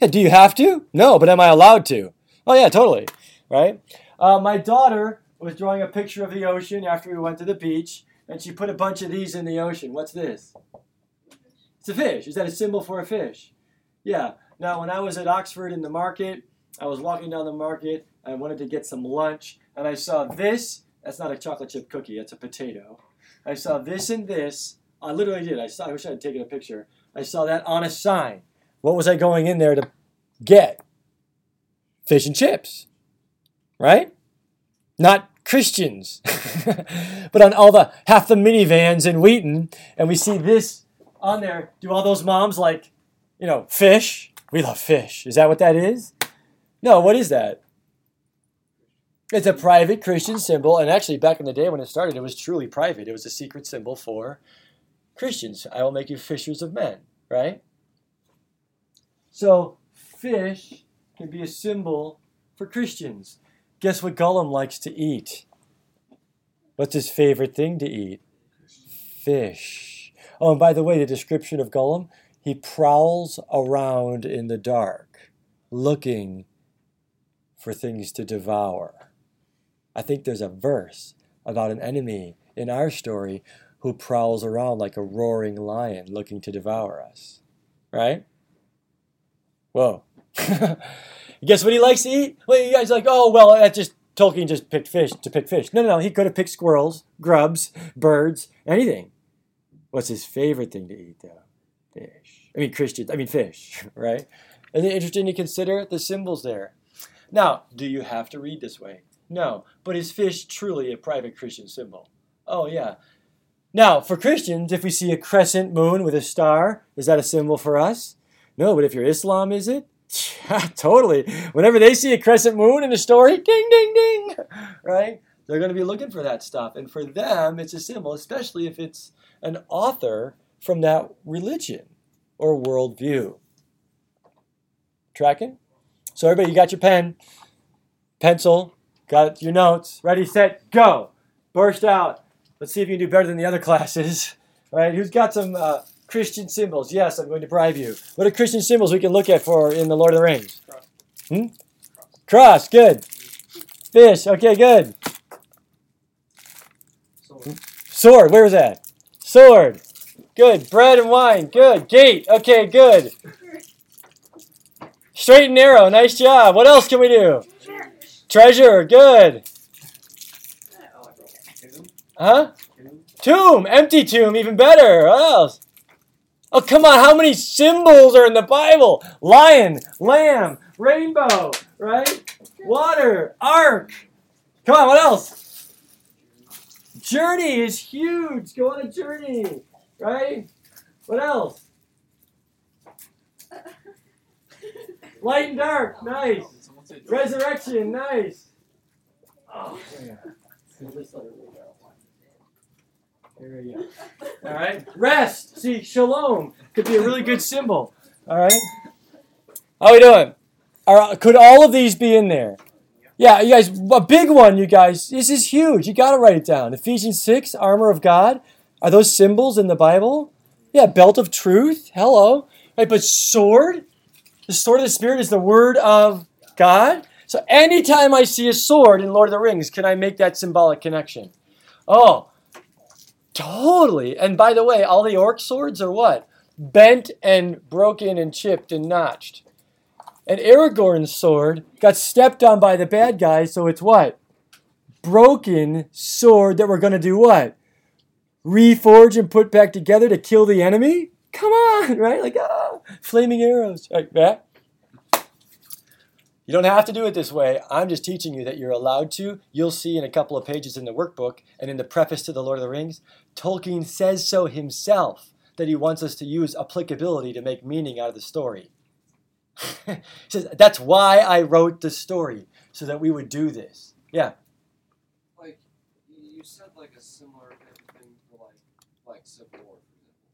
Yeah, do you have to? No, but am I allowed to? Oh, yeah, totally. Right? Uh, my daughter was drawing a picture of the ocean after we went to the beach, and she put a bunch of these in the ocean. What's this? It's a fish. Is that a symbol for a fish? Yeah. Now, when I was at Oxford in the market, I was walking down the market. I wanted to get some lunch, and I saw this. That's not a chocolate chip cookie. That's a potato. I saw this and this. I literally did. I saw. I wish I had taken a picture. I saw that on a sign. What was I going in there to get? Fish and chips, right? Not Christians, but on all the half the minivans in Wheaton, and we see this on there. Do all those moms like, you know, fish? We love fish. Is that what that is? No. What is that? It's a private Christian symbol, and actually, back in the day when it started, it was truly private. It was a secret symbol for Christians. I will make you fishers of men, right? So fish can be a symbol for Christians. Guess what Gollum likes to eat? What's his favorite thing to eat? Fish. Oh, and by the way, the description of Gollum, he prowls around in the dark looking for things to devour. I think there's a verse about an enemy in our story who prowls around like a roaring lion looking to devour us. Right? Whoa. Guess what he likes to eat? Well, you guys like, oh, well, that just Tolkien just picked fish to pick fish. No, no, no. He could have picked squirrels, grubs, birds, anything. What's his favorite thing to eat, though? Fish. I mean, Christians. I mean, fish, right? Isn't it interesting to consider the symbols there? Now, do you have to read this way? No. But is fish truly a private Christian symbol? Oh, yeah. Now, for Christians, if we see a crescent moon with a star, is that a symbol for us? No, but if you're Islam, is it? Yeah, totally. Whenever they see a crescent moon in a story, ding, ding, ding, right? They're going to be looking for that stuff. And for them, it's a symbol, especially if it's an author from that religion or worldview. Tracking? So, everybody, you got your pen, pencil, got your notes, ready, set, go. Burst out. Let's see if you can do better than the other classes. Right? Who's got some uh, Christian symbols? Yes, I'm going to bribe you. What are Christian symbols we can look at for in the Lord of the Rings? Cross. Hmm? Cross, good. Fish, okay, good. Sword, where was that? Sword, good. Bread and wine, good. Gate, okay, good. Straight and narrow, nice job. What else can we do? Treasure, good. Huh? Tomb, empty tomb, even better. What else? Oh, come on, how many symbols are in the Bible? Lion, lamb, rainbow, right? Water, ark. Come on, what else? Journey is huge. Go on a journey, right? What else? Light and dark, nice. Resurrection, nice. Oh, yeah. There we go. All right. Rest. See, shalom could be a really good symbol. All right. How are we doing? Are, could all of these be in there? Yeah, you guys, a big one, you guys. This is huge. You got to write it down. Ephesians 6, armor of God. Are those symbols in the Bible? Yeah, belt of truth. Hello. Right, but sword? The sword of the Spirit is the word of God. So anytime I see a sword in Lord of the Rings, can I make that symbolic connection? Oh, totally. And by the way, all the orc swords are what? Bent and broken and chipped and notched. And Aragorn's sword got stepped on by the bad guys, so it's what? Broken sword that we're going to do what? Reforge and put back together to kill the enemy? Come on, right? Like, ah, flaming arrows. Like that. You don't have to do it this way. I'm just teaching you that you're allowed to. You'll see in a couple of pages in the workbook and in the preface to The Lord of the Rings, Tolkien says so himself that he wants us to use applicability to make meaning out of the story. he says, That's why I wrote the story, so that we would do this. Yeah. Like you said, like a similar thing for like like Civil War,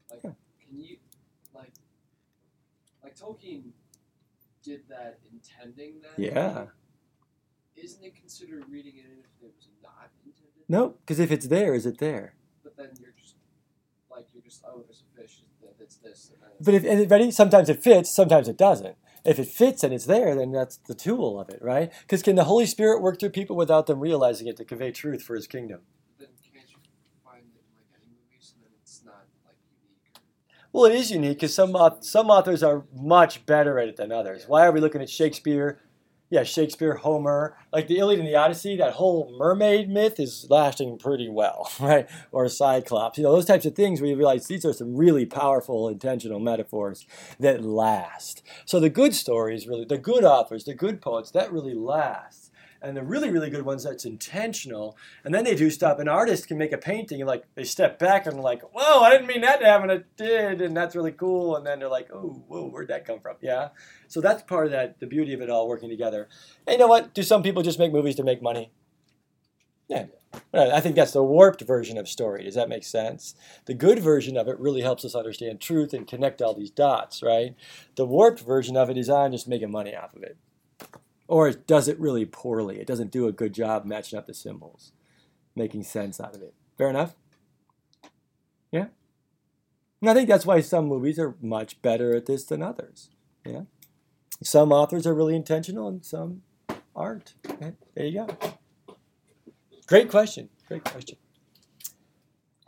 for example. Like, can you like like Tolkien did that intending that? Yeah. Isn't it considered reading it if it was not intended? No, because if it's there, is it there? But then you're just like you're just oh, there's a fish that's this. And it's But if and ready, sometimes it fits, sometimes it doesn't. If it fits and it's there, then that's the tool of it, right? Because can the Holy Spirit work through people without them realizing it to convey truth for His kingdom? then can't you find it in like any movies and then it's not like unique? Well, it is unique because some some authors are much better at it than others. Why are we looking at Shakespeare? Yeah, Shakespeare, Homer, like the Iliad and the Odyssey. That whole mermaid myth is lasting pretty well, right? Or Cyclops, you know, those types of things where you realize these are some really powerful, intentional metaphors that last. So the good stories, really, the good authors, the good poets, that really lasts. And the really, really good ones, that's intentional. And then they do stuff. An artist can make a painting and like they step back and like, whoa, I didn't mean that to happen. It did, and that's really cool. And then they're like, oh, whoa, where'd that come from? Yeah. So that's part of that, the beauty of it all working together. And you know what? Do some people just make movies to make money? Yeah. I think that's the warped version of story. Does that make sense? The good version of it really helps us understand truth and connect all these dots, right? The warped version of it is I'm just making money off of it. Or it does it really poorly. It doesn't do a good job matching up the symbols, making sense out of it. Fair enough? Yeah? And I think that's why some movies are much better at this than others. Yeah? Some authors are really intentional and some aren't. There you go. Great question. Great question.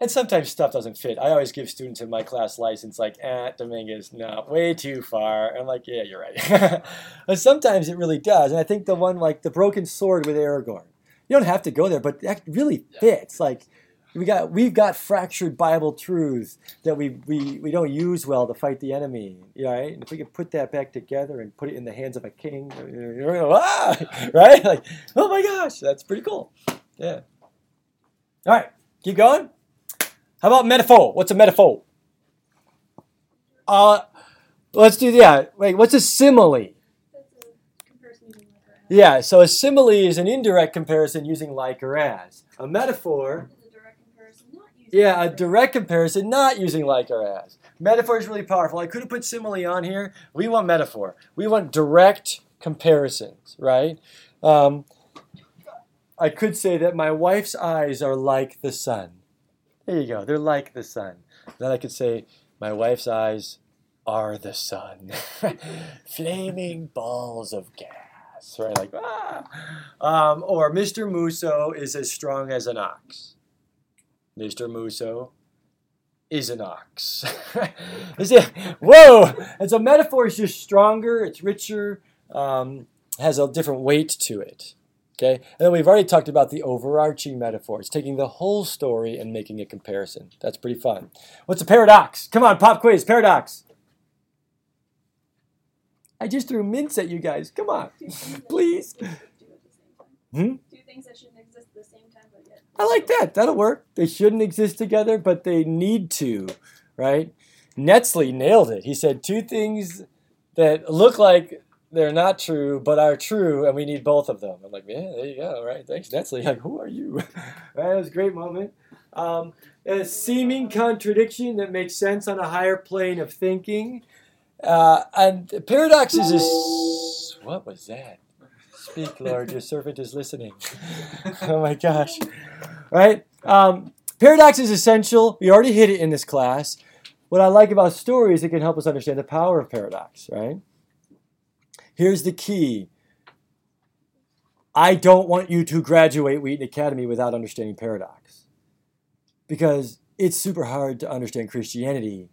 And sometimes stuff doesn't fit. I always give students in my class license like, eh, Dominguez, no, way too far. I'm like, yeah, you're right. but sometimes it really does. And I think the one like the broken sword with Aragorn, you don't have to go there, but that really fits. Like we got we've got fractured Bible truths that we, we, we don't use well to fight the enemy. Right? And if we can put that back together and put it in the hands of a king, ah, right? Like, oh my gosh, that's pretty cool. Yeah. All right, keep going. How about metaphor? What's a metaphor? Uh, let's do yeah. Wait, what's a simile? Yeah, so a simile is an indirect comparison using like or as. A metaphor. Yeah, a direct comparison not using like or as. Metaphor is really powerful. I could have put simile on here. We want metaphor. We want direct comparisons, right? Um, I could say that my wife's eyes are like the sun. There you go. They're like the sun. Then I could say my wife's eyes are the sun. Flaming balls of gas. Right? Like, ah. Um, or Mr. Musso is as strong as an ox. Mr. Musso is an ox. Is it- Whoa! And so metaphor is just stronger, it's richer, um, has a different weight to it. Okay? And then we've already talked about the overarching metaphors, taking the whole story and making a comparison. That's pretty fun. What's a paradox? Come on, pop quiz, paradox. I just threw mints at you guys. Come on, please. Hmm? Two things that shouldn't exist at the same time, but yet. I like that. That'll work. They shouldn't exist together, but they need to, right? Netsley nailed it. He said two things that look like they're not true, but are true, and we need both of them. I'm like, yeah, there you go. Right? Thanks, Netzley. Like, who are you? It was a great moment. Um, a seeming contradiction that makes sense on a higher plane of thinking. Uh, and paradox is. What was that? Speak, Lord, your servant is listening. oh my gosh. Right? Um, paradox is essential. We already hit it in this class. What I like about stories, it can help us understand the power of paradox, right? Here's the key. I don't want you to graduate Wheaton Academy without understanding paradox. Because it's super hard to understand Christianity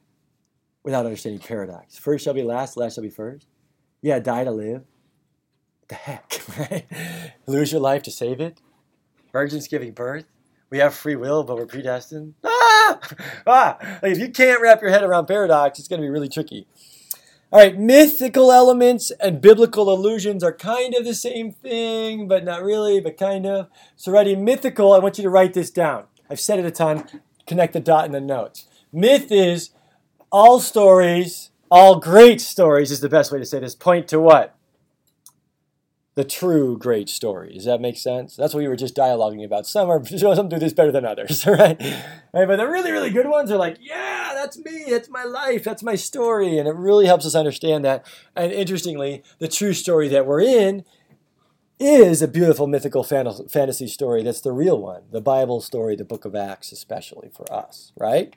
without understanding paradox. First shall be last, last shall be first. Yeah, die to live. What the heck, right? Lose your life to save it. Virgins giving birth. We have free will, but we're predestined. Ah! ah! Like, if you can't wrap your head around paradox, it's going to be really tricky. All right, mythical elements and biblical allusions are kind of the same thing, but not really, but kind of. So, writing mythical, I want you to write this down. I've said it a ton. Connect the dot in the notes. Myth is all stories, all great stories is the best way to say this. Point to what? The true great story. Does that make sense? That's what we were just dialoguing about. Some are some do this better than others, right? right? But the really, really good ones are like, yeah, that's me, that's my life, that's my story, and it really helps us understand that. And interestingly, the true story that we're in is a beautiful mythical fantasy story. That's the real one, the Bible story, the Book of Acts, especially for us, right?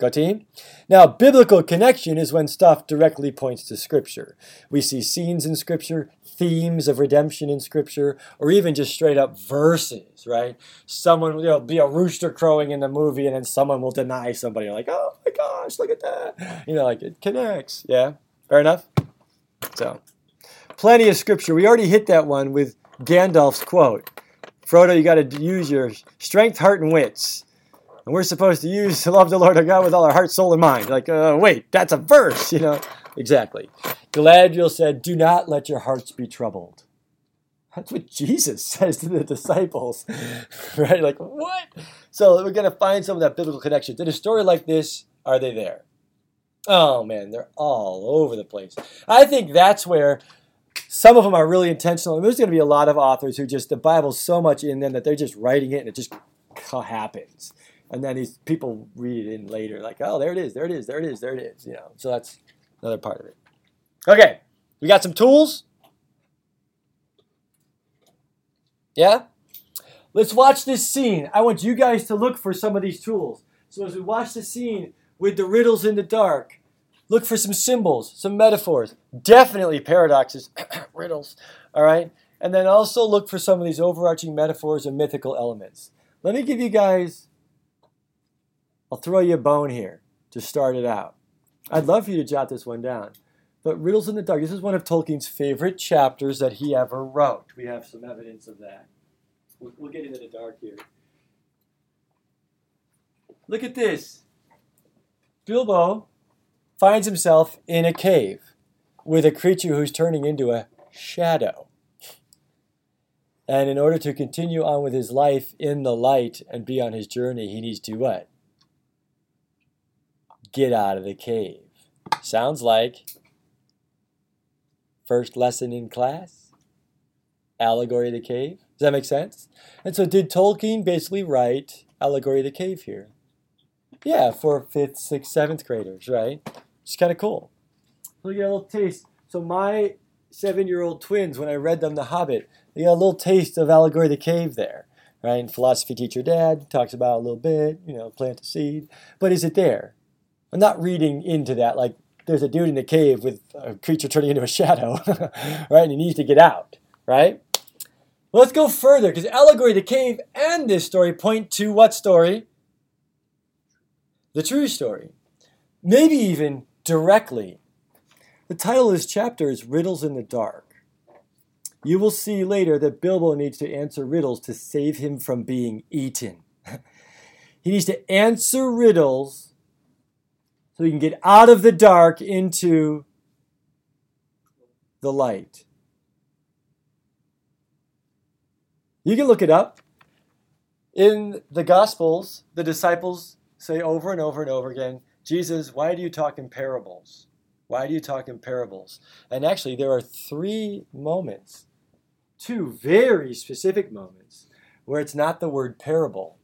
Go team. Now, biblical connection is when stuff directly points to Scripture. We see scenes in Scripture, themes of redemption in Scripture, or even just straight up verses, right? Someone will you know, be a rooster crowing in the movie, and then someone will deny somebody. Like, oh my gosh, look at that. You know, like it connects. Yeah, fair enough. So, plenty of Scripture. We already hit that one with Gandalf's quote Frodo, you got to use your strength, heart, and wits. And we're supposed to use to love the Lord our God with all our heart, soul, and mind. Like, uh, wait, that's a verse, you know? Exactly. Galadriel said, Do not let your hearts be troubled. That's what Jesus says to the disciples, right? Like, what? So we're going to find some of that biblical connection. In a story like this, are they there? Oh, man, they're all over the place. I think that's where some of them are really intentional. And there's going to be a lot of authors who just the Bible's so much in them that they're just writing it and it just happens. And then these people read it in later, like, oh, there it is, there it is, there it is, there it is. You know, so that's another part of it. Okay, we got some tools. Yeah? Let's watch this scene. I want you guys to look for some of these tools. So as we watch the scene with the riddles in the dark, look for some symbols, some metaphors, definitely paradoxes, riddles, all right? And then also look for some of these overarching metaphors and mythical elements. Let me give you guys, I'll throw you a bone here to start it out. I'd love for you to jot this one down. But Riddles in the Dark, this is one of Tolkien's favorite chapters that he ever wrote. We have some evidence of that. We'll, we'll get into the dark here. Look at this. Bilbo finds himself in a cave with a creature who's turning into a shadow. And in order to continue on with his life in the light and be on his journey, he needs to what? Get out of the cave. Sounds like first lesson in class, Allegory of the Cave. Does that make sense? And so, did Tolkien basically write Allegory of the Cave here? Yeah, for fifth, sixth, seventh graders, right? It's kind of cool. Look at a little taste. So, my seven year old twins, when I read them The Hobbit, they got a little taste of Allegory of the Cave there, right? And philosophy teacher dad talks about a little bit, you know, plant a seed. But is it there? I'm not reading into that like there's a dude in the cave with a creature turning into a shadow, right? And he needs to get out, right? Well, let's go further because allegory, the cave, and this story point to what story? The true story. Maybe even directly. The title of this chapter is Riddles in the Dark. You will see later that Bilbo needs to answer riddles to save him from being eaten. he needs to answer riddles so you can get out of the dark into the light. You can look it up. In the Gospels, the disciples say over and over and over again, Jesus, why do you talk in parables? Why do you talk in parables? And actually, there are three moments, two very specific moments, where it's not the word parable,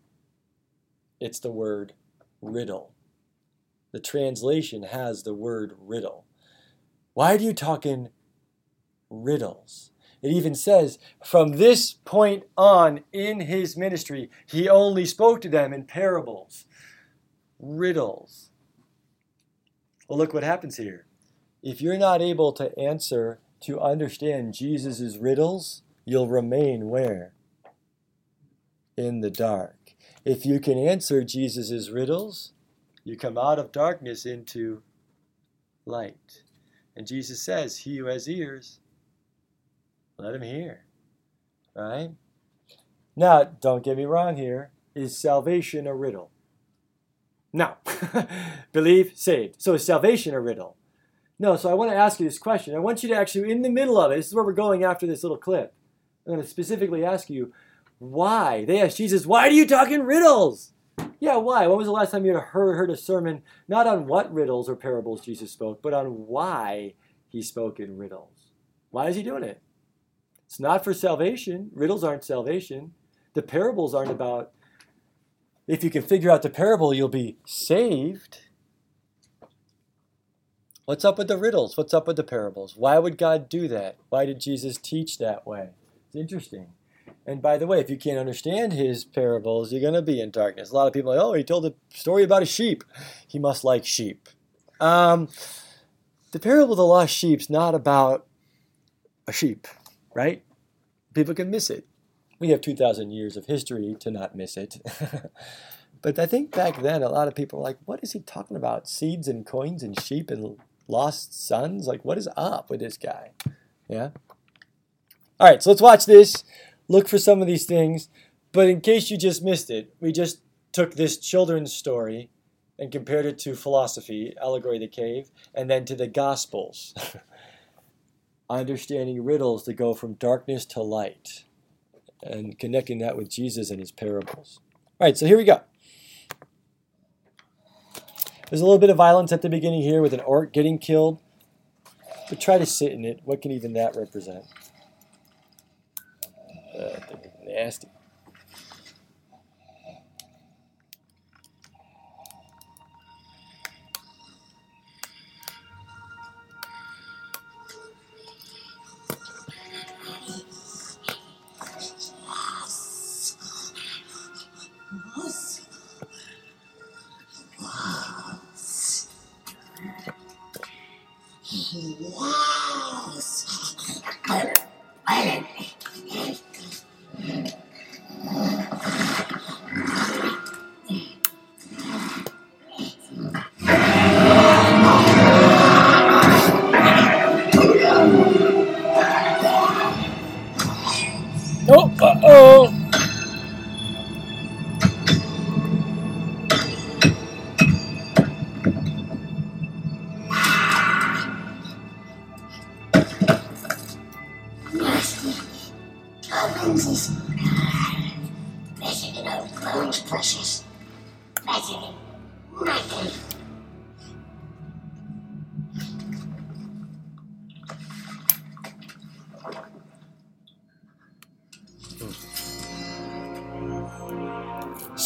it's the word riddle the translation has the word riddle. Why do you talk in riddles? It even says, from this point on in his ministry, he only spoke to them in parables, riddles. Well, look what happens here. If you're not able to answer, to understand Jesus' riddles, you'll remain where? In the dark. If you can answer Jesus' riddles, you come out of darkness into light. And Jesus says, He who has ears, let him hear. Right? Now, don't get me wrong here. Is salvation a riddle? No. Believe, saved. So is salvation a riddle? No, so I want to ask you this question. I want you to actually, in the middle of it, this is where we're going after this little clip. I'm going to specifically ask you, why? They asked Jesus, why do you talk in riddles? Yeah, why? When was the last time you heard, heard a sermon not on what riddles or parables Jesus spoke, but on why he spoke in riddles? Why is he doing it? It's not for salvation. Riddles aren't salvation. The parables aren't about if you can figure out the parable, you'll be saved. What's up with the riddles? What's up with the parables? Why would God do that? Why did Jesus teach that way? It's interesting. And by the way, if you can't understand his parables, you're going to be in darkness. A lot of people are like, oh, he told a story about a sheep. He must like sheep. Um, the parable of the lost sheep's not about a sheep, right? People can miss it. We have 2,000 years of history to not miss it. but I think back then, a lot of people were like, what is he talking about? Seeds and coins and sheep and lost sons? Like, what is up with this guy? Yeah? All right, so let's watch this look for some of these things. But in case you just missed it, we just took this children's story and compared it to philosophy, Allegory of the Cave, and then to the Gospels. Understanding riddles that go from darkness to light and connecting that with Jesus and his parables. All right, so here we go. There's a little bit of violence at the beginning here with an orc getting killed. But try to sit in it. What can even that represent? Uh, nasty.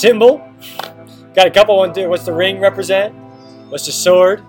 Symbol. Got a couple one too. What's the ring represent? What's the sword?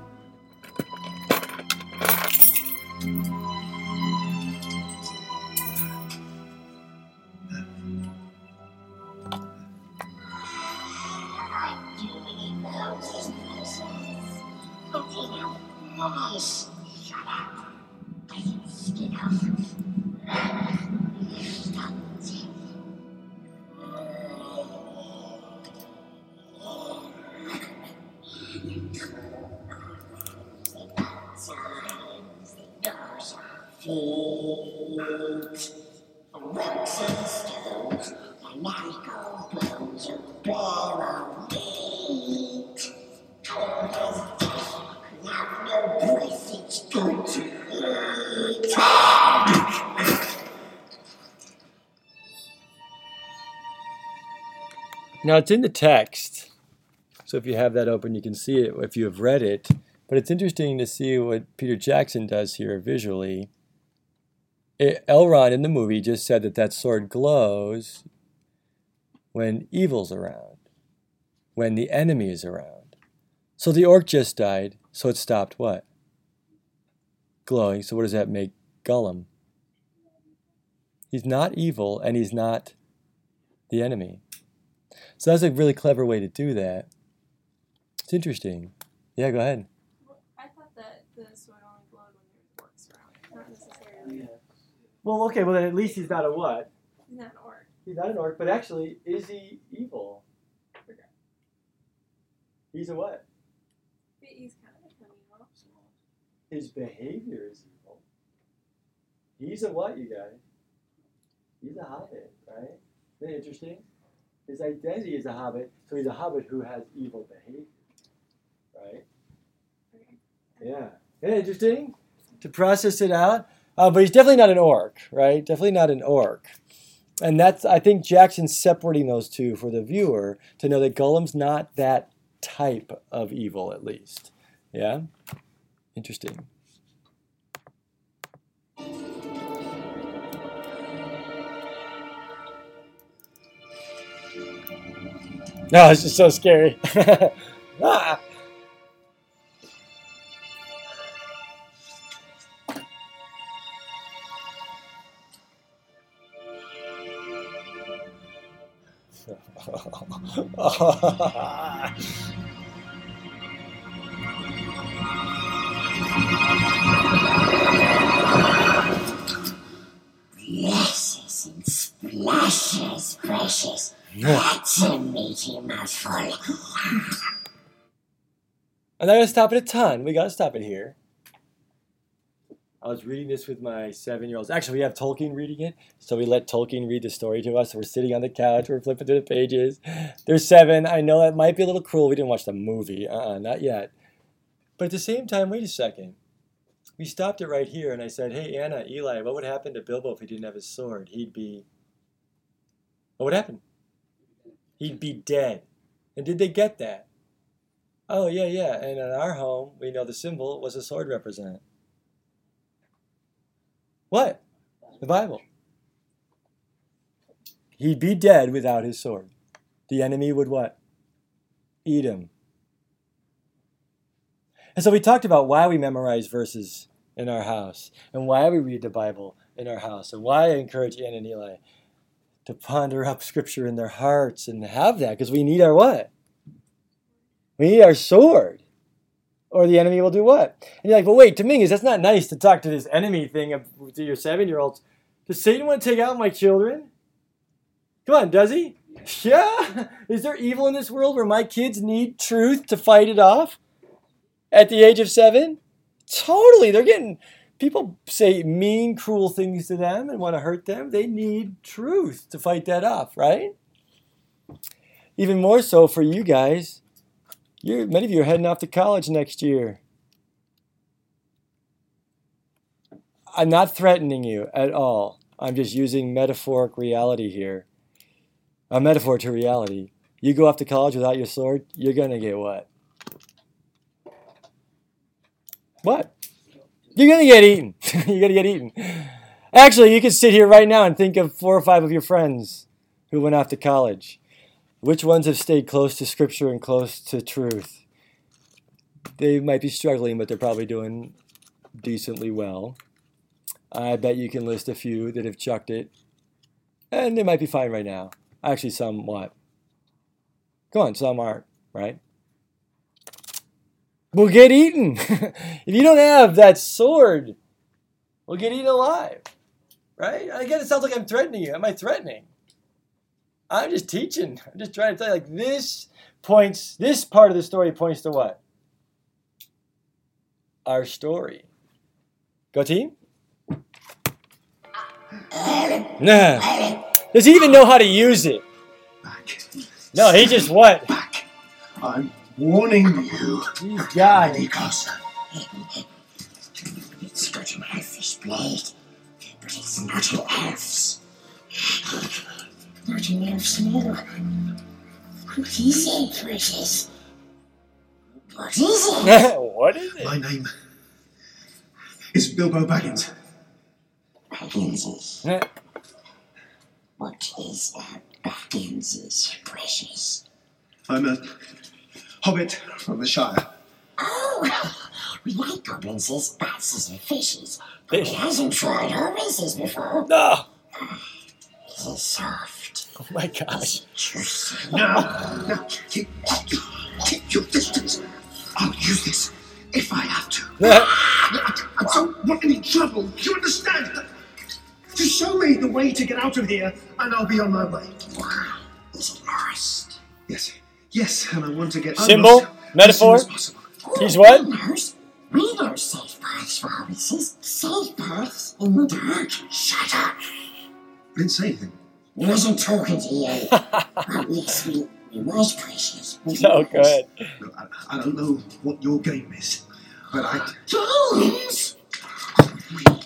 Now it's in the text, so if you have that open, you can see it if you have read it. But it's interesting to see what Peter Jackson does here visually. It, Elrond in the movie just said that that sword glows when evil's around, when the enemy is around. So the orc just died, so it stopped what? Glowing. So what does that make Gollum? He's not evil and he's not the enemy. So that's a really clever way to do that. It's interesting. Yeah, go ahead. I thought that the sword only glowed when there was orcs around, not necessarily. Well, okay, well then at least he's not a what? He's not an orc. He's not an orc, but actually, is he evil? He's a what? But he's kind of an evil. His behavior is evil. He's a what, you guys? He's a hobbit, right? Isn't that interesting? His identity is a hobbit, so he's a hobbit who has evil behavior, right? Yeah. Isn't interesting? To process it out. Uh, but he's definitely not an orc, right? Definitely not an orc. And that's, I think Jackson's separating those two for the viewer to know that Gollum's not that type of evil, at least. Yeah? Interesting. No, it's just so scary. ah. Blesses and splashes, precious. That's a meaty mouthful. I'm not gonna stop it a ton. We gotta stop it here. I was reading this with my seven-year-olds. Actually, we have Tolkien reading it, so we let Tolkien read the story to us. We're sitting on the couch, we're flipping through the pages. They're seven. I know that might be a little cruel. We didn't watch the movie. Uh-uh, not yet. But at the same time, wait a second. We stopped it right here, and I said, "Hey, Anna, Eli, what would happen to Bilbo if he didn't have his sword? He'd be. What would happen? He'd be dead." And did they get that? Oh yeah, yeah. And in our home, we know the symbol was a sword represent. What? The Bible. He'd be dead without his sword. The enemy would what? Eat him. And so we talked about why we memorize verses in our house and why we read the Bible in our house and why I encourage Ann and Eli to ponder up scripture in their hearts and have that because we need our what? We need our sword. Or the enemy will do what? And you're like, well, wait, Dominguez, that's not nice to talk to this enemy thing of, to your seven year olds. Does Satan want to take out my children? Come on, does he? Yeah. Is there evil in this world where my kids need truth to fight it off at the age of seven? Totally. They're getting, people say mean, cruel things to them and want to hurt them. They need truth to fight that off, right? Even more so for you guys. You're, many of you are heading off to college next year. I'm not threatening you at all. I'm just using metaphoric reality here. A metaphor to reality. You go off to college without your sword, you're going to get what? What? You're to get eaten. you're to get eaten. Actually, you can sit here right now and think of four or five of your friends who went off to college. Which ones have stayed close to Scripture and close to truth? They might be struggling, but they're probably doing decently well. I bet you can list a few that have chucked it, and they might be fine right now. Actually, some what? Go on, some aren't, right? We'll get eaten. if you don't have that sword, we'll get eaten alive, right? Again, it sounds like I'm threatening you. Am I threatening? I'm just teaching. I'm just trying to tell you, like, this points, this part of the story points to what? Our story. Go team? Nah. Does he even know how to use it? No, he just what? I'm warning you. He's got it. Because It's got an elfish blade, but it's not an elf's. Not an elf's no. What is it, precious? What is it? what is it? my name is Bilbo Baggins. Bagginses. What is a Bagginses, precious? I'm a hobbit from the Shire. Oh, we like goblins, bats, and fishes, but he hasn't tried hobbitses before. No. He's soft. Oh my gosh. Juicy. No, no, keep, keep, keep your distance. I'll use this if I have to. I don't want any trouble. You understand? Just show me the way to get out of here, and I'll be on my way. Wow. Is it lost? Yes, yes, and I want to get Symbol? Metaphor? As soon as. He's what? We knows. We know safe paths for hobbitses. Safe paths in the dark. Shut up. I didn't say anything. He wasn't talking to you. well, yes, we, we was precious. We So was. good. Look, I, I don't know what your game is, but I. Games?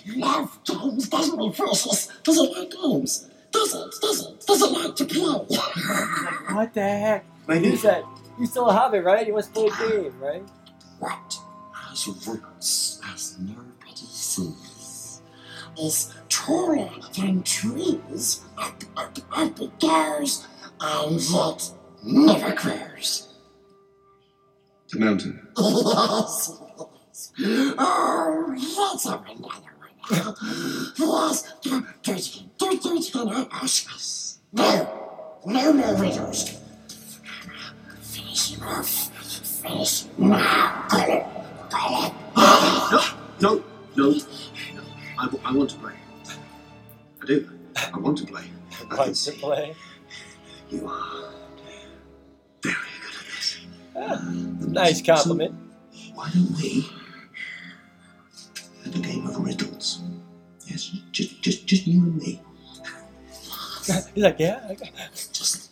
We love games, doesn't we, precious? Does it like games? Does it? Does it? Does it like to play? What the heck? Maybe. You said you still have it, right? You must play a game, right? what has roots as nobody sees is taller than trees. Up, up, up it goes, and it never grows. The mountain. Yes. Oh, let's have another one. Yes, do, do it again. Do, do it again. I ask us. No, no more riddles. Him off. Finish now. Got it. Got it. No, no, no. I, I want to play. I do. I want to play. I Like to play. you are very good at this. Ah, nice compliment. Why don't we have a game of riddles? Yes, just, just, just you and me. He's like, yeah. Just,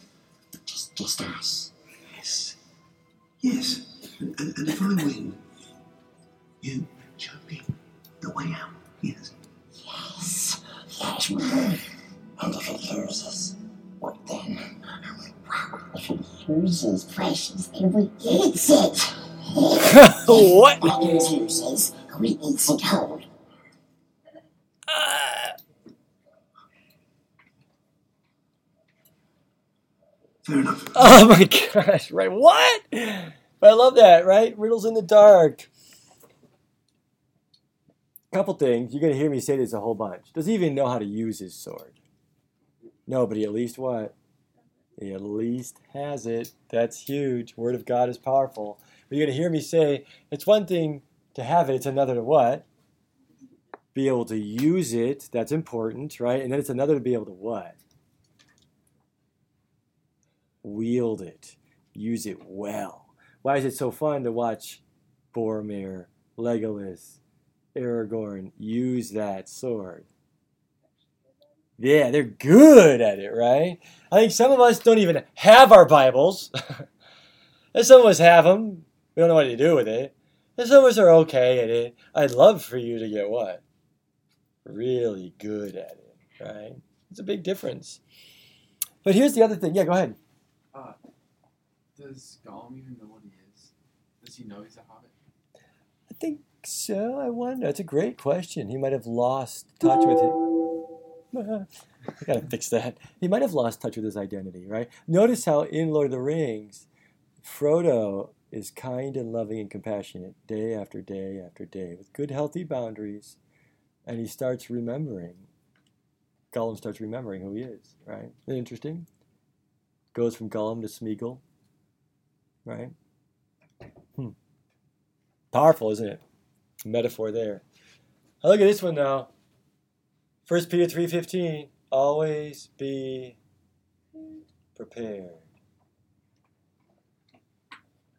just, just us. Yes. Yes. And, and, and if I win, you show me the way out. Yes. Yes. Yes, move. And if it loses, what then? If it loses, precious, then we eat it. what? If it loses, we eat it whole. Ah, Fair. Oh my gosh, right? What? I love that, right? Riddles in the dark. Couple things. You're gonna hear me say this a whole bunch. Does he even know how to use his sword? No, but he at least what? He at least has it. That's huge. Word of God is powerful. But you're gonna hear me say it's one thing to have it, it's another to what? Be able to use it. That's important, right? And then it's another to be able to what? Wield it. Use it well. Why is it so fun to watch Boromir, Legolas, Aragorn use that sword? Yeah, they're good at it, right? I think some of us don't even have our Bibles. and some of us have them. We don't know what to do with it. And some of us are okay at it. I'd love for you to get what? Really good at it, right? It's a big difference. But here's the other thing. Yeah, go ahead. Does Gollum even know what he is? Does he know he's a hobbit? I think so. I wonder. It's a great question. He might have lost touch with it. I gotta fix that. He might have lost touch with his identity, right? Notice how in Lord of the Rings, Frodo is kind and loving and compassionate day after day after day with good, healthy boundaries, and he starts remembering. Gollum starts remembering who he is, right? Isn't interesting? Goes from Gollum to Smeagol, right? Hmm. Powerful, isn't it? Metaphor there. Now look at this one now. 1 Peter 3.15, always be prepared.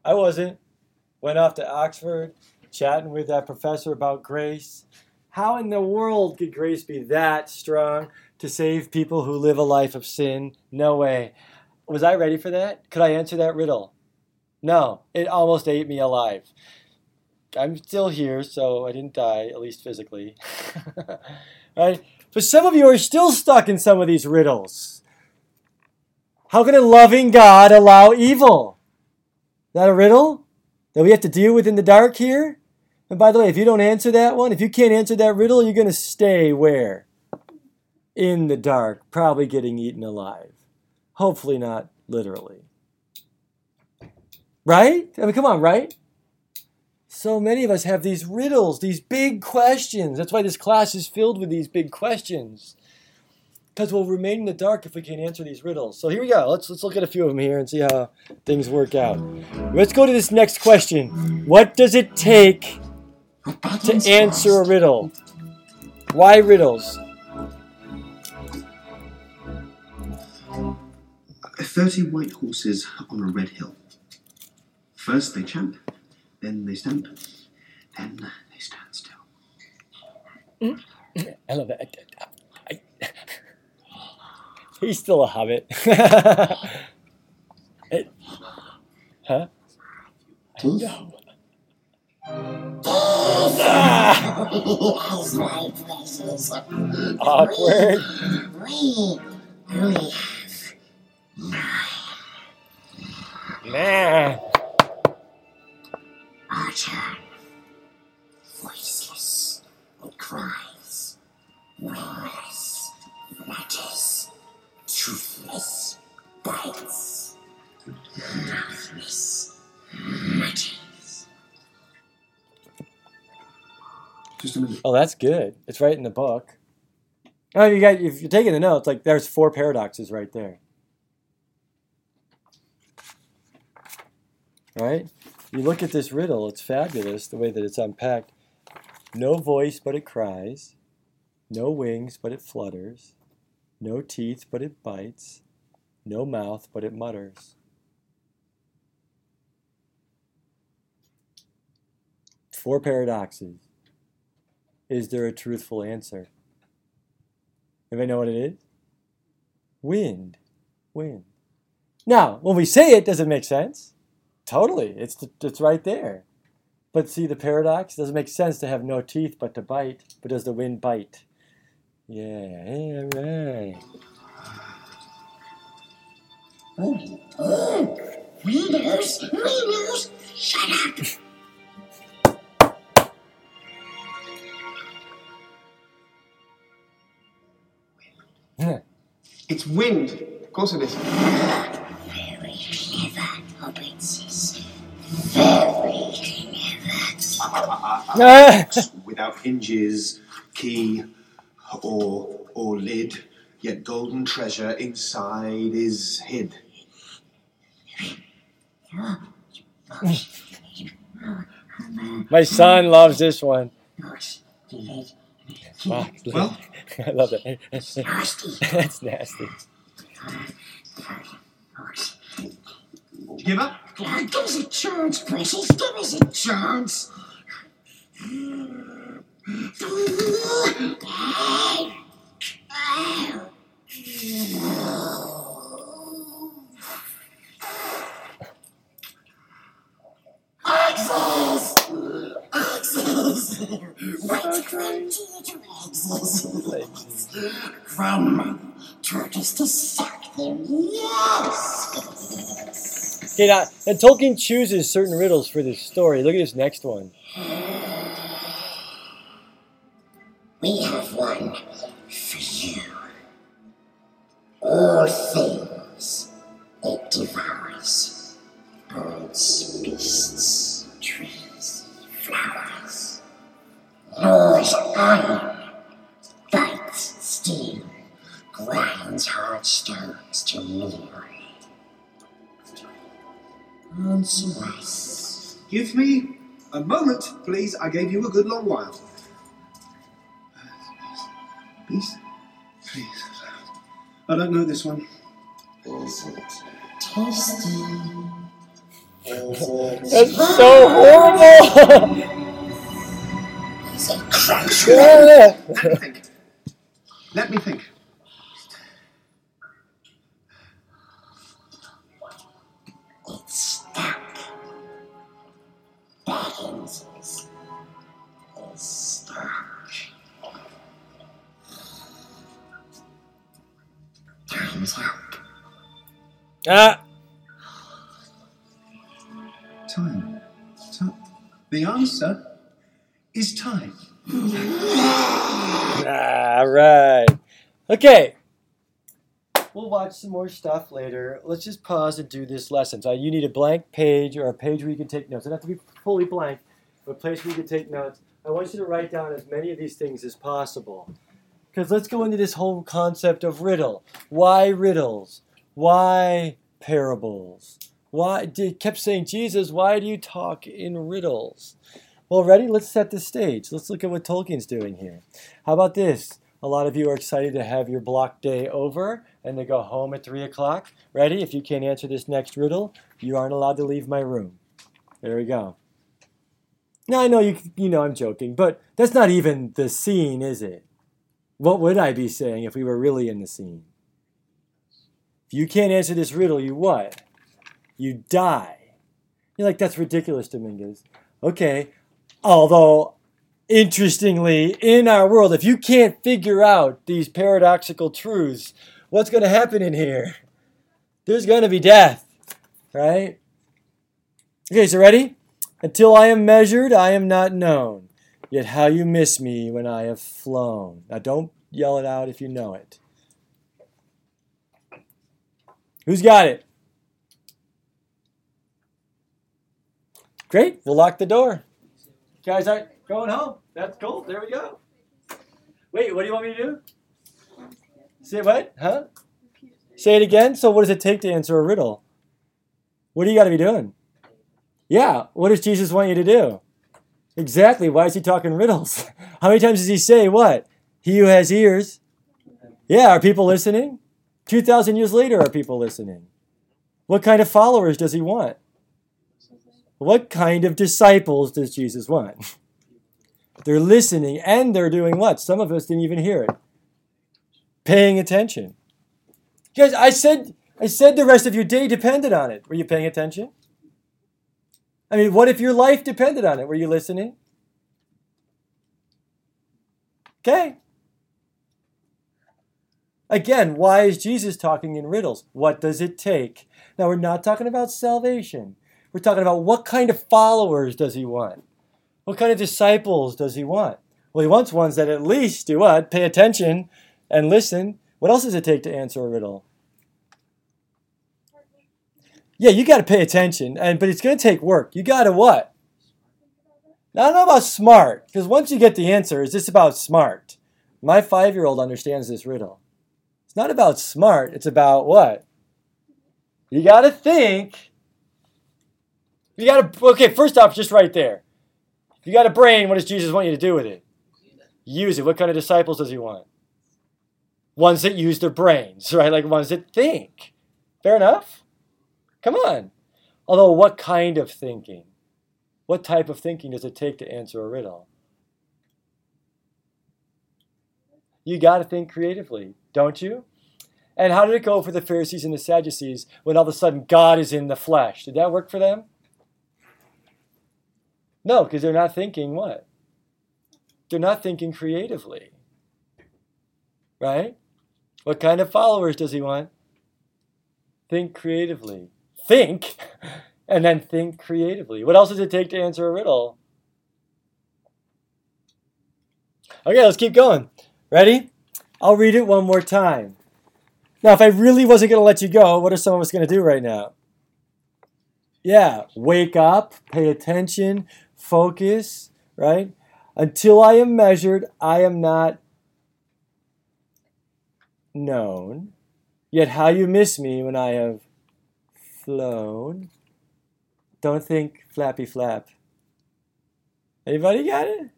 I wasn't. Went off to Oxford, chatting with that professor about grace. How in the world could grace be that strong to save people who live a life of sin? No way. Was I ready for that? Could I answer that riddle? No, it almost ate me alive. I'm still here, so I didn't die, at least physically. right? But some of you are still stuck in some of these riddles. How can a loving God allow evil? Is that a riddle that we have to deal with in the dark here? And by the way, if you don't answer that one, if you can't answer that riddle, you're going to stay where? In the dark, probably getting eaten alive. Hopefully not literally. Right? I mean, come on, right? So many of us have these riddles, these big questions. That's why this class is filled with these big questions. Because we'll remain in the dark if we can't answer these riddles. So here we go. Let's let's look at a few of them here and see how things work out. Let's go to this next question. What does it take to answer a riddle? Why riddles? Thirty white horses on a red hill. First they champ, then they stamp, then they stand still. Mm. I love it. I- he's still a hobbit. It- huh? I know. As my precious. Awkward. We only Man. Our turn. Voiceless with cries, wingless, nudges, toothless bites, mouthless mutters. Just a minute. Oh, that's good. It's right in the book. Oh, you got if you're taking the notes, like there's four paradoxes right there. Right? You look at this riddle, it's fabulous the way that it's unpacked. No voice, but it cries. No wings, but it flutters. No teeth, but it bites. No mouth, but it mutters. Four paradoxes. Is there a truthful answer? Anybody know what it is? Wind. Wind. Now, when we say it, does it make sense? Totally. It's, it's right there. But see the paradox? It doesn't make sense to have no teeth but to bite. But does the wind bite? Yeah, yeah, right. Readers, readers, shut up. It's wind. Of course it is. Without hinges, key, or or lid, yet golden treasure inside is hid. My son loves this one. Wow. Well? I love it. That's nasty. Give up? Give us a chance, precious. Give us a chance. Okay, now, and Tolkien chooses certain riddles for this story. Look at this next one. We have one for you. All things it devours. Birds, beasts, trees, flowers. Gnaws iron, bites steel, grinds hard stones to meal. Answer us. Give me a moment, please. I gave you a good long while. Please? Please. I don't know this one. Is it tasty? That's so horrible! Is it crunchy? Yeah. Let me think. Let me think. Ah, Time. Time. The answer is time. All right. Okay. We'll watch some more stuff later. Let's just pause and do this lesson. So you need a blank page or a page where you can take notes. It doesn't have to be fully blank, but a place where you can take notes. I want you to write down as many of these things as possible. Because let's go into this whole concept of riddle. Why riddles? Why parables? Why it kept saying, Jesus, why do you talk in riddles? Well, ready? Let's set the stage. Let's look at what Tolkien's doing here. How about this? A lot of you are excited to have your block day over and to go home at 3 o'clock. Ready? If you can't answer this next riddle, you aren't allowed to leave my room. There we go. Now, I know you, you know I'm joking, but that's not even the scene, is it? What would I be saying if we were really in the scene? If you can't answer this riddle, you what? You die. You're like, that's ridiculous, Dominguez. Okay, although interestingly, in our world, if you can't figure out these paradoxical truths, what's going to happen in here? There's going to be death, right? Okay, so ready? Until I am measured, I am not known. Yet how you miss me when I have flown. Now don't yell it out if you know it. Who's got it? Great, we'll lock the door. You guys aren't going home. That's cool. There we go. Wait, what do you want me to do? Say what? Huh? Say it again. So, what does it take to answer a riddle? What do you got to be doing? Yeah. What does Jesus want you to do? Exactly. Why is he talking riddles? How many times does he say what? He who has ears. Yeah. Are people listening? 2,000 years later, are people listening? What kind of followers does he want? What kind of disciples does Jesus want? They're listening and they're doing what? Some of us didn't even hear it. Paying attention. Guys, I said I said the rest of your day depended on it. Were you paying attention? I mean, what if your life depended on it? Were you listening? Okay. Again, why is Jesus talking in riddles? What does it take? Now, we're not talking about salvation. We're talking about what kind of followers does he want? What kind of disciples does he want? Well, he wants ones that at least do what? Pay attention and listen. What else does it take to answer a riddle? Yeah, you got to pay attention, and but it's going to take work. You got to what? I don't know about smart, because once you get the answer, it's just about smart. My five-year-old understands this riddle. It's not about smart. It's about what? You got to think. You got to okay. First off, just right there. You got a brain, what does Jesus want you to do with it? Use it. What kind of disciples does he want? Ones that use their brains, right? Like ones that think. Fair enough? Come on. Although, what kind of thinking? What type of thinking does it take to answer a riddle? You got to think creatively, don't you? And how did it go for the Pharisees and the Sadducees when all of a sudden God is in the flesh? Did that work for them? No, because they're not thinking what? They're not thinking creatively. Right? What kind of followers does he want? Think creatively. Think, and then think creatively. What else does it take to answer a riddle? Okay, let's keep going. Ready? I'll read it one more time. Now, if I really wasn't going to let you go, what are some of us going to do right now? Yeah, wake up, pay attention, focus, right? Until I am measured, I am not known. Yet how you miss me when I have flown. Don't think flappy flap. Anybody got it?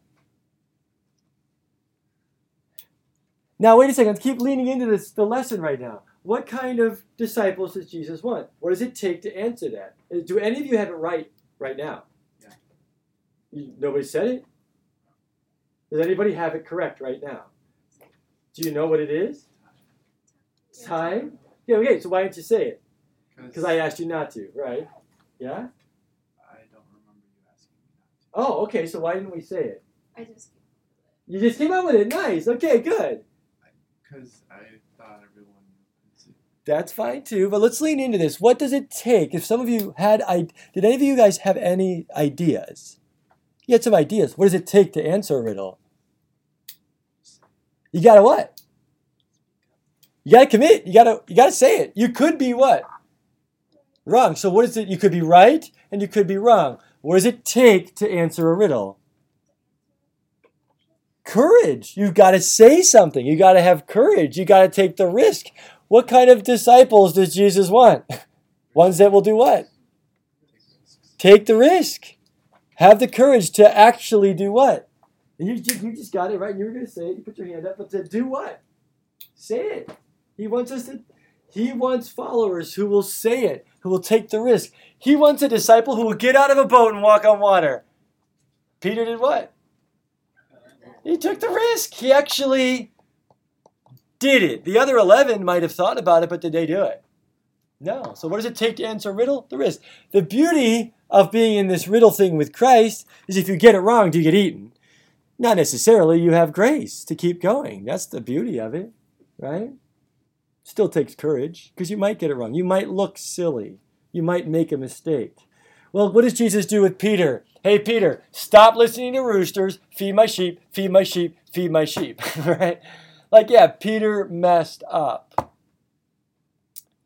Now wait a second. Keep leaning into this the lesson right now. What kind of disciples does Jesus want? What does it take to answer that? Uh, do any of you have it right right now? You- Nobody said it? Does anybody have it correct right now? Do you know what it is? Time? Yeah, okay, so why didn't you say it? Because I asked you not to, right? Yeah? I don't remember you asking me Oh, okay, so why didn't we say it? I just You just came up with it. Nice. Okay, good. Because I thought everyone. That's fine too, but let's lean into this. What does it take? If some of you had, I did any of you guys have any ideas? You had some ideas. What does it take to answer a riddle? You gotta what? You gotta commit. You gotta you gotta say it. You could be what? Wrong. So what is it? You could be right and you could be wrong. What does it take to answer a riddle? Courage. You've got to say something. You got to have courage. You got to take the risk. What kind of disciples does Jesus want? Ones that will do what? Take the risk. Have the courage to actually do what? And you, ju- you just got it right. You were going to say it. You put your hand up, but to do what? Say it. He wants us to. He wants followers who will say it, who will take the risk. He wants a disciple who will get out of a boat and walk on water. Peter did what? He took the risk. He actually did it. The other 11 might have thought about it, but did they do it? No. So, what does it take to answer a riddle? The risk. The beauty of being in this riddle thing with Christ is if you get it wrong, do you get eaten? Not necessarily. You have grace to keep going. That's the beauty of it, right? Still takes courage because you might get it wrong. You might look silly. You might make a mistake. Well, what does Jesus do with Peter? Hey, Peter, stop listening to roosters. Feed my sheep, feed my sheep, feed my sheep. right? Like, yeah, Peter messed up,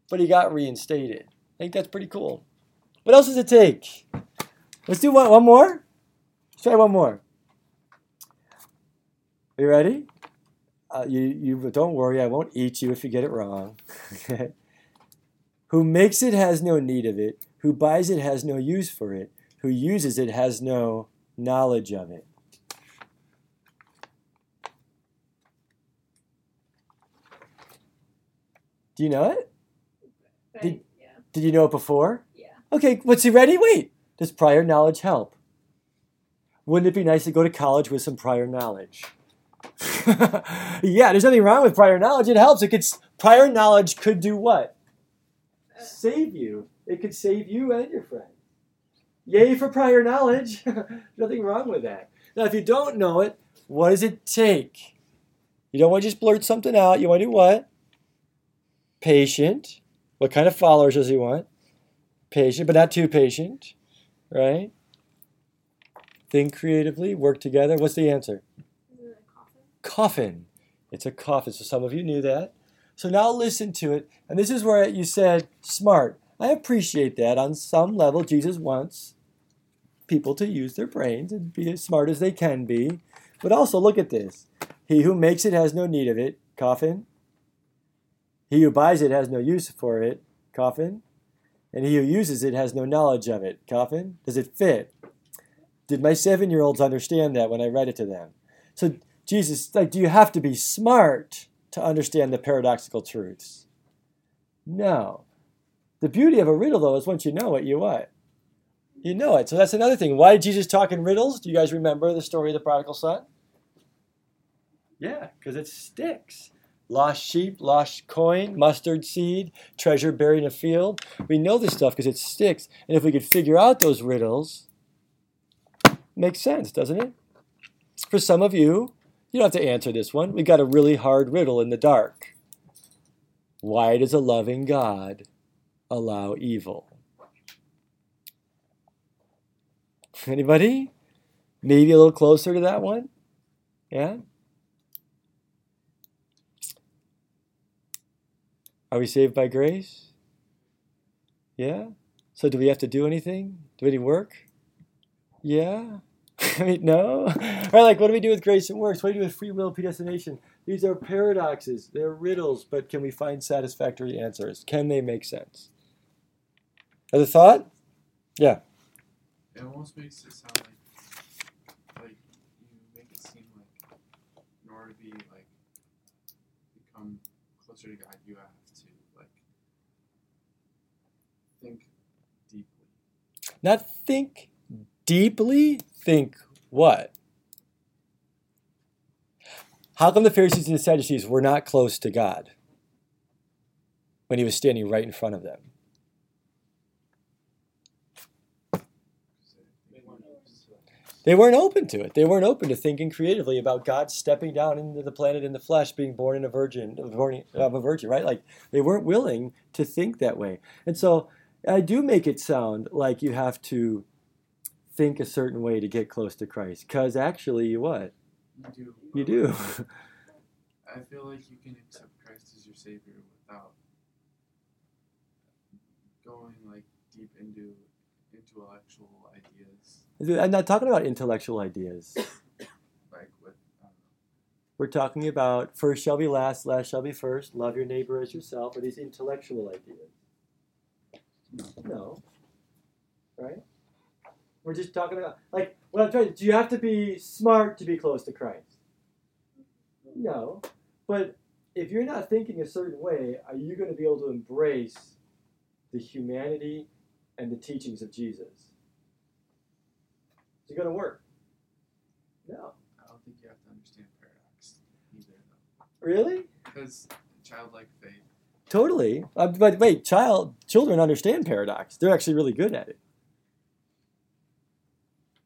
but he got reinstated. I think that's pretty cool. What else does it take? Let's do one, one more. Let's try one more. Are You ready? Uh, you, you don't worry, I won't eat you if you get it wrong. Who makes it has no need of it. Who buys it has no use for it. Who uses it has no knowledge of it. Do you know it? Did, did you know it before? Yeah. Okay, what's he ready? Wait. Does prior knowledge help? Wouldn't it be nice to go to college with some prior knowledge? yeah, there's nothing wrong with prior knowledge. It helps. It could prior knowledge could do what? Uh, Save you. It could save you and your friend. Yay for prior knowledge. nothing wrong with that. Now, if you don't know it, what does it take? You don't want to just blurt something out. You want to do what? Patient. What kind of followers does he want? Patient, but not too patient, right? Think creatively, work together. What's the answer? coffin. It's a coffin. So some of you knew that. So now listen to it. And this is where you said smart. I appreciate that. On some level, Jesus wants people to use their brains and be as smart as they can be. But also, look at this. He who makes it has no need of it. Coffin. He who buys it has no use for it. Coffin. And he who uses it has no knowledge of it. Coffin. Does it fit? Did my seven year olds understand that when I read it to them? So, Jesus, like, do you have to be smart to understand the paradoxical truths? No. The beauty of a riddle, though, is once you know it, you what? You know it. So that's another thing. Why did Jesus talk in riddles? Do you guys remember the story of the prodigal son? Yeah, because it sticks. Lost sheep, lost coin, mustard seed, treasure buried in a field. We know this stuff because it sticks. And if we could figure out those riddles, makes sense, doesn't it? For some of you, you don't have to answer this one. We got a really hard riddle in the dark. Why does a loving God allow evil? Anybody? Maybe a little closer to that one? Yeah? Are we saved by grace? Yeah? So do we have to do anything? Do any work? Yeah? I mean, no? Or like, what do we do with grace and works? What do we do with free will predestination? These are paradoxes. They're riddles, but can we find satisfactory answers? Can they make sense? Other thought? Yeah. It almost makes it sound like like you make it seem like in order to be like become closer to God, you have to like think deeply. Not think deeply, think what? How come the Pharisees and the Sadducees were not close to God when he was standing right in front of them? They weren't open to it. They weren't open to thinking creatively about God stepping down into the planet in the flesh, being born in a virgin, born of a virgin, right? Like they weren't willing to think that way. And so I do make it sound like you have to think a certain way to get close to Christ, because actually, you what? You do. You do. I feel like you can accept Christ as your savior without going like deep into intellectual ideas. I'm not talking about intellectual ideas. Like with um, We're talking about first shall be last, last shall be first, love your neighbor as yourself, or these intellectual ideas. No. Right? We're just talking about, like, what I'm trying to, do you have to be smart to be close to Christ? No. But if you're not thinking a certain way, are you going to be able to embrace the humanity and the teachings of Jesus? Is it going to work? No. I don't think you have to understand paradox either though. Really? Because childlike faith. Totally. Uh, but wait, child children understand paradox. They're actually really good at it.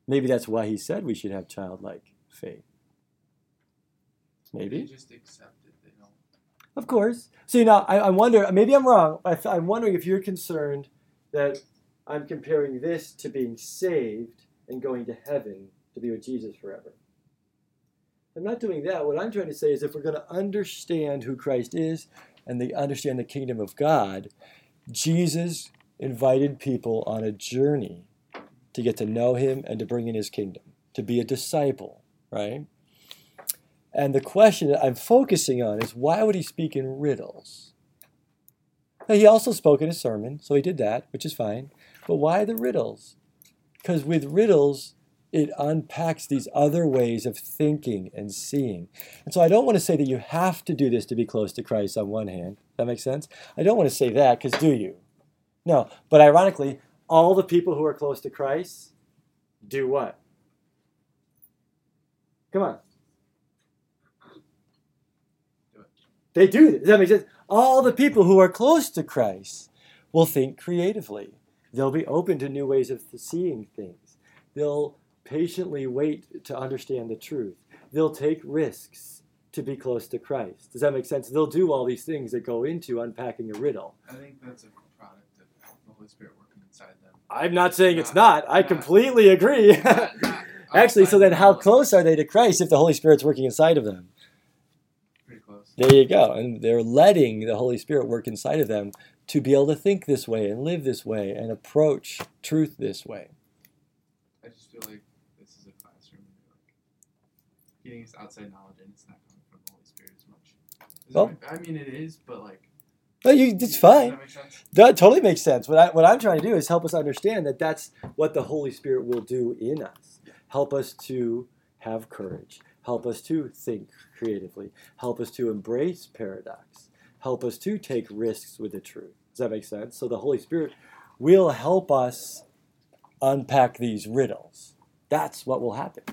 Maybe that's why he said we should have childlike faith. Maybe. They just accept it. They don't. Of course. See, now I, I wonder, maybe I'm wrong. I, I'm wondering if you're concerned that I'm comparing this to being saved and going to heaven to be with Jesus forever. I'm not doing that. What I'm trying to say is if we're going to understand who Christ is and they understand the kingdom of God, Jesus invited people on a journey to get to know him and to bring in his kingdom, to be a disciple, right? And the question that I'm focusing on is why would he speak in riddles? Now, he also spoke in a sermon, so he did that, which is fine. But why the riddles? Because with riddles, it unpacks these other ways of thinking and seeing. And so I don't want to say that you have to do this to be close to Christ on one hand. That makes sense? I don't want to say that because do you? No. But ironically, all the people who are close to Christ do what? Come on. They do. Does that make sense? All the people who are close to Christ will think creatively. They'll be open to new ways of seeing things. They'll patiently wait to understand the truth. They'll take risks to be close to Christ. Does that make sense? They'll do all these things that go into unpacking a riddle. I think that's a product of the Holy Spirit working inside them. I'm not saying it's not. I completely agree. Actually, so then how close are they to Christ if the Holy Spirit's working inside of them? Pretty close. There you go. And they're letting the Holy Spirit work inside of them to be able to think this way and live this way and approach truth this way. I just feel like this is a classroom. Like, getting this outside knowledge and it's not coming from the Holy Spirit as much. Does Well- I mean, it is, but like. Well, you, it's fine. that? That totally makes sense. What, I, what I'm trying to do is help us understand that that's what the Holy Spirit will do in us. Help us to have courage. Help us to think creatively. Help us to embrace paradox. Help us to take risks with the truth. Does that make sense? So the Holy Spirit will help us unpack these riddles. That's what will happen.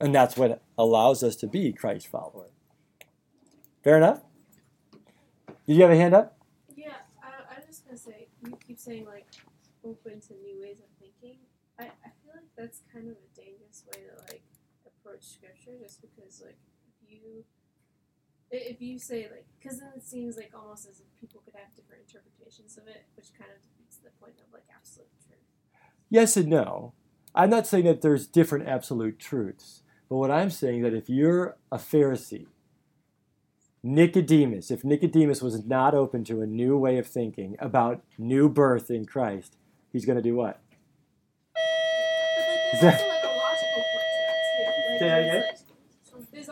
And that's what allows us to be Christ follower. Fair enough? Did you have a hand up? Yeah, I, I was just gonna say, you keep saying like open to new ways of thinking. I, I feel like that's kind of a dangerous way to like approach scripture, just because like you if you say like, because then it seems like almost as if people could have different interpretations of it, which kind of defeats the point of like absolute truth. Yes and no. I'm not saying that there's different absolute truths, but what I'm saying is that if you're a Pharisee, Nicodemus, if Nicodemus was not open to a new way of thinking about new birth in Christ, he's going to do what? But like, that- there's also like a logical point to that too. Like,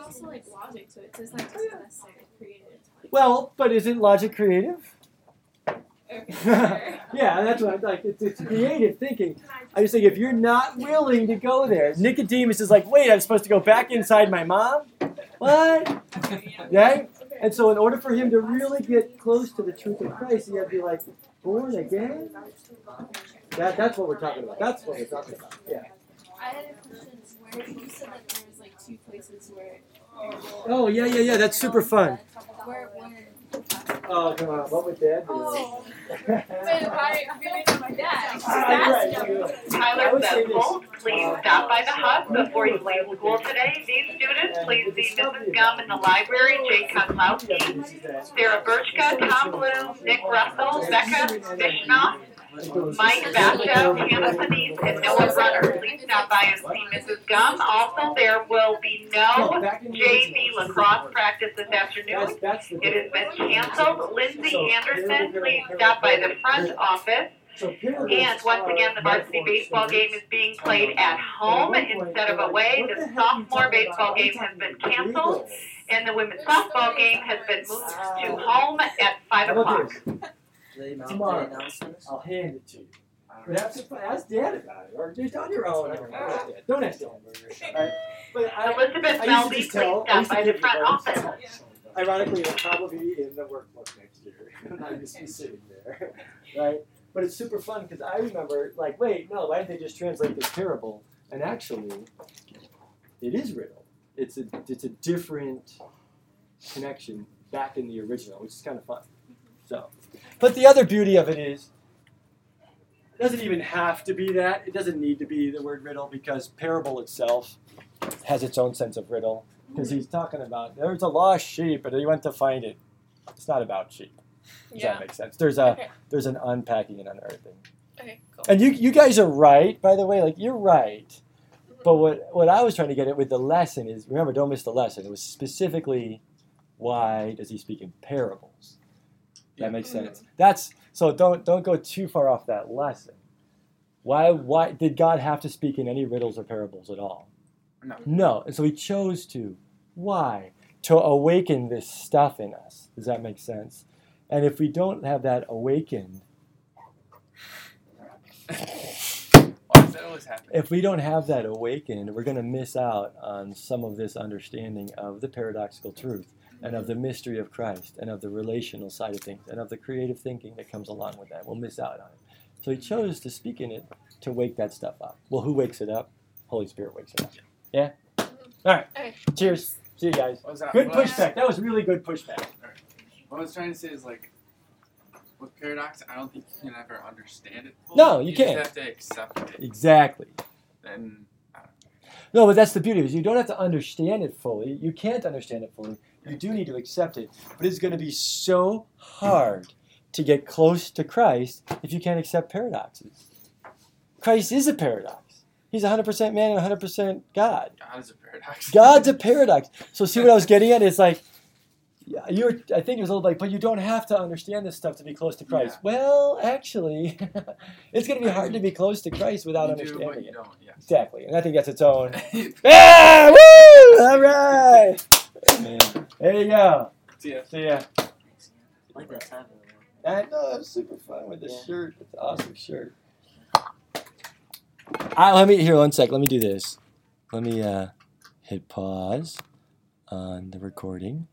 also like logic to it. So It's not just necessarily creative. Well, but isn't logic creative? yeah, that's what I'm like. It's, it's creative thinking. I just think if you're not willing to go there, Nicodemus is like, wait, I'm supposed to go back inside my mom? What? Right? And so, in order for him to really get close to the truth of Christ, he had to be like, born again? That, that's what we're talking about. That's what we're talking about. Yeah. I had a question where you said that there was like two places where. Oh, yeah, yeah, yeah. That's super fun. Where, where. Oh, come on. What would Dad do? Oh. Wait, why? Maybe my dad. Ah, right. I Tyler would say Festival, please Uh, stop by the hub before you leave school today. These students, please see Mrs. Gum in the library, Jay Kozlowski, Sarah Birchka, Tom Bloom, Nick Russell, Becca Vishnoff, Mike Batcha, Hannah Panise, and Noah Runner. Please stop by and see Mrs. Gum. Also, there will be no JV lacrosse practice this afternoon. It has been canceled. Lindsay Anderson, please stop by the front office. And once again, the varsity baseball game is being played at home instead of away. The sophomore baseball game has been canceled, and the women's softball game has been moved to home at five How about o'clock. this? Tomorrow, I'll hand it to you. But ask, ask Dad about it, or just on your own. Don't ask Dad. Alright? But I, Elizabeth I used to Melby, just tell- I used to by the front votes. office. Ironically, it'll probably be in the workbook next year. I'm just be sitting there, right? But it's super fun because I remember, like, wait, no, why didn't they just translate this parable? And actually, it is riddle. It's a it's a different connection back in the original, which is kind of fun. Mm-hmm. So, but the other beauty of it is, it doesn't even have to be that. It doesn't need to be the word riddle because parable itself has its own sense of riddle. Because he's talking about there's a lost sheep and he went to find it. It's not about sheep. Does Yeah. that make sense? There's a Okay. there's an unpacking and unearthing. Okay, cool. And you you guys are right, by the way. Like you're right. But what what I was trying to get at with the lesson is remember, don't miss the lesson. It was specifically why does he speak in parables? That makes sense. That's so don't don't go too far off that lesson. Why why did God have to speak in any riddles or parables at all? No. No. And so he chose to. Why? To awaken this stuff in us. Does that make sense? And if we don't have that awakened, Why does that always happen? if we don't have that awakened, we're going to miss out on some of this understanding of the paradoxical truth and of the mystery of Christ and of the relational side of things and of the creative thinking that comes along with that. We'll miss out on it. So he chose to speak in it to wake that stuff up. Well, who wakes it up? Holy Spirit wakes it up. Yeah? All right. Okay. Cheers. See you guys. Was? Good What was- pushback. That was really good pushback. What I was trying to say is like, with paradox, I don't think you can ever understand it. Fully. No, you just can't. have to accept it. Exactly. Then No, but that's the beauty of it. is You don't have to understand it fully. You can't understand it fully. You do need to accept it. But it's going to be so hard to get close to Christ if you can't accept paradoxes. Christ is a paradox. He's 100% man and 100% God. God is a paradox. God's a paradox. So see what I was getting at? It's like Yeah, you were. I think it was a little like, but you don't have to understand this stuff to be close to Christ. Well, actually, it's going to be hard to be close to Christ without You understanding it. yeah. Exactly, and I think that's its own. yeah, woo! All right. There you go. See ya. See ya. I like that time. I know it was super fun with this shirt. It's an awesome shirt. Ah, let me here one sec. Let me do this. Let me uh, hit pause on the recording.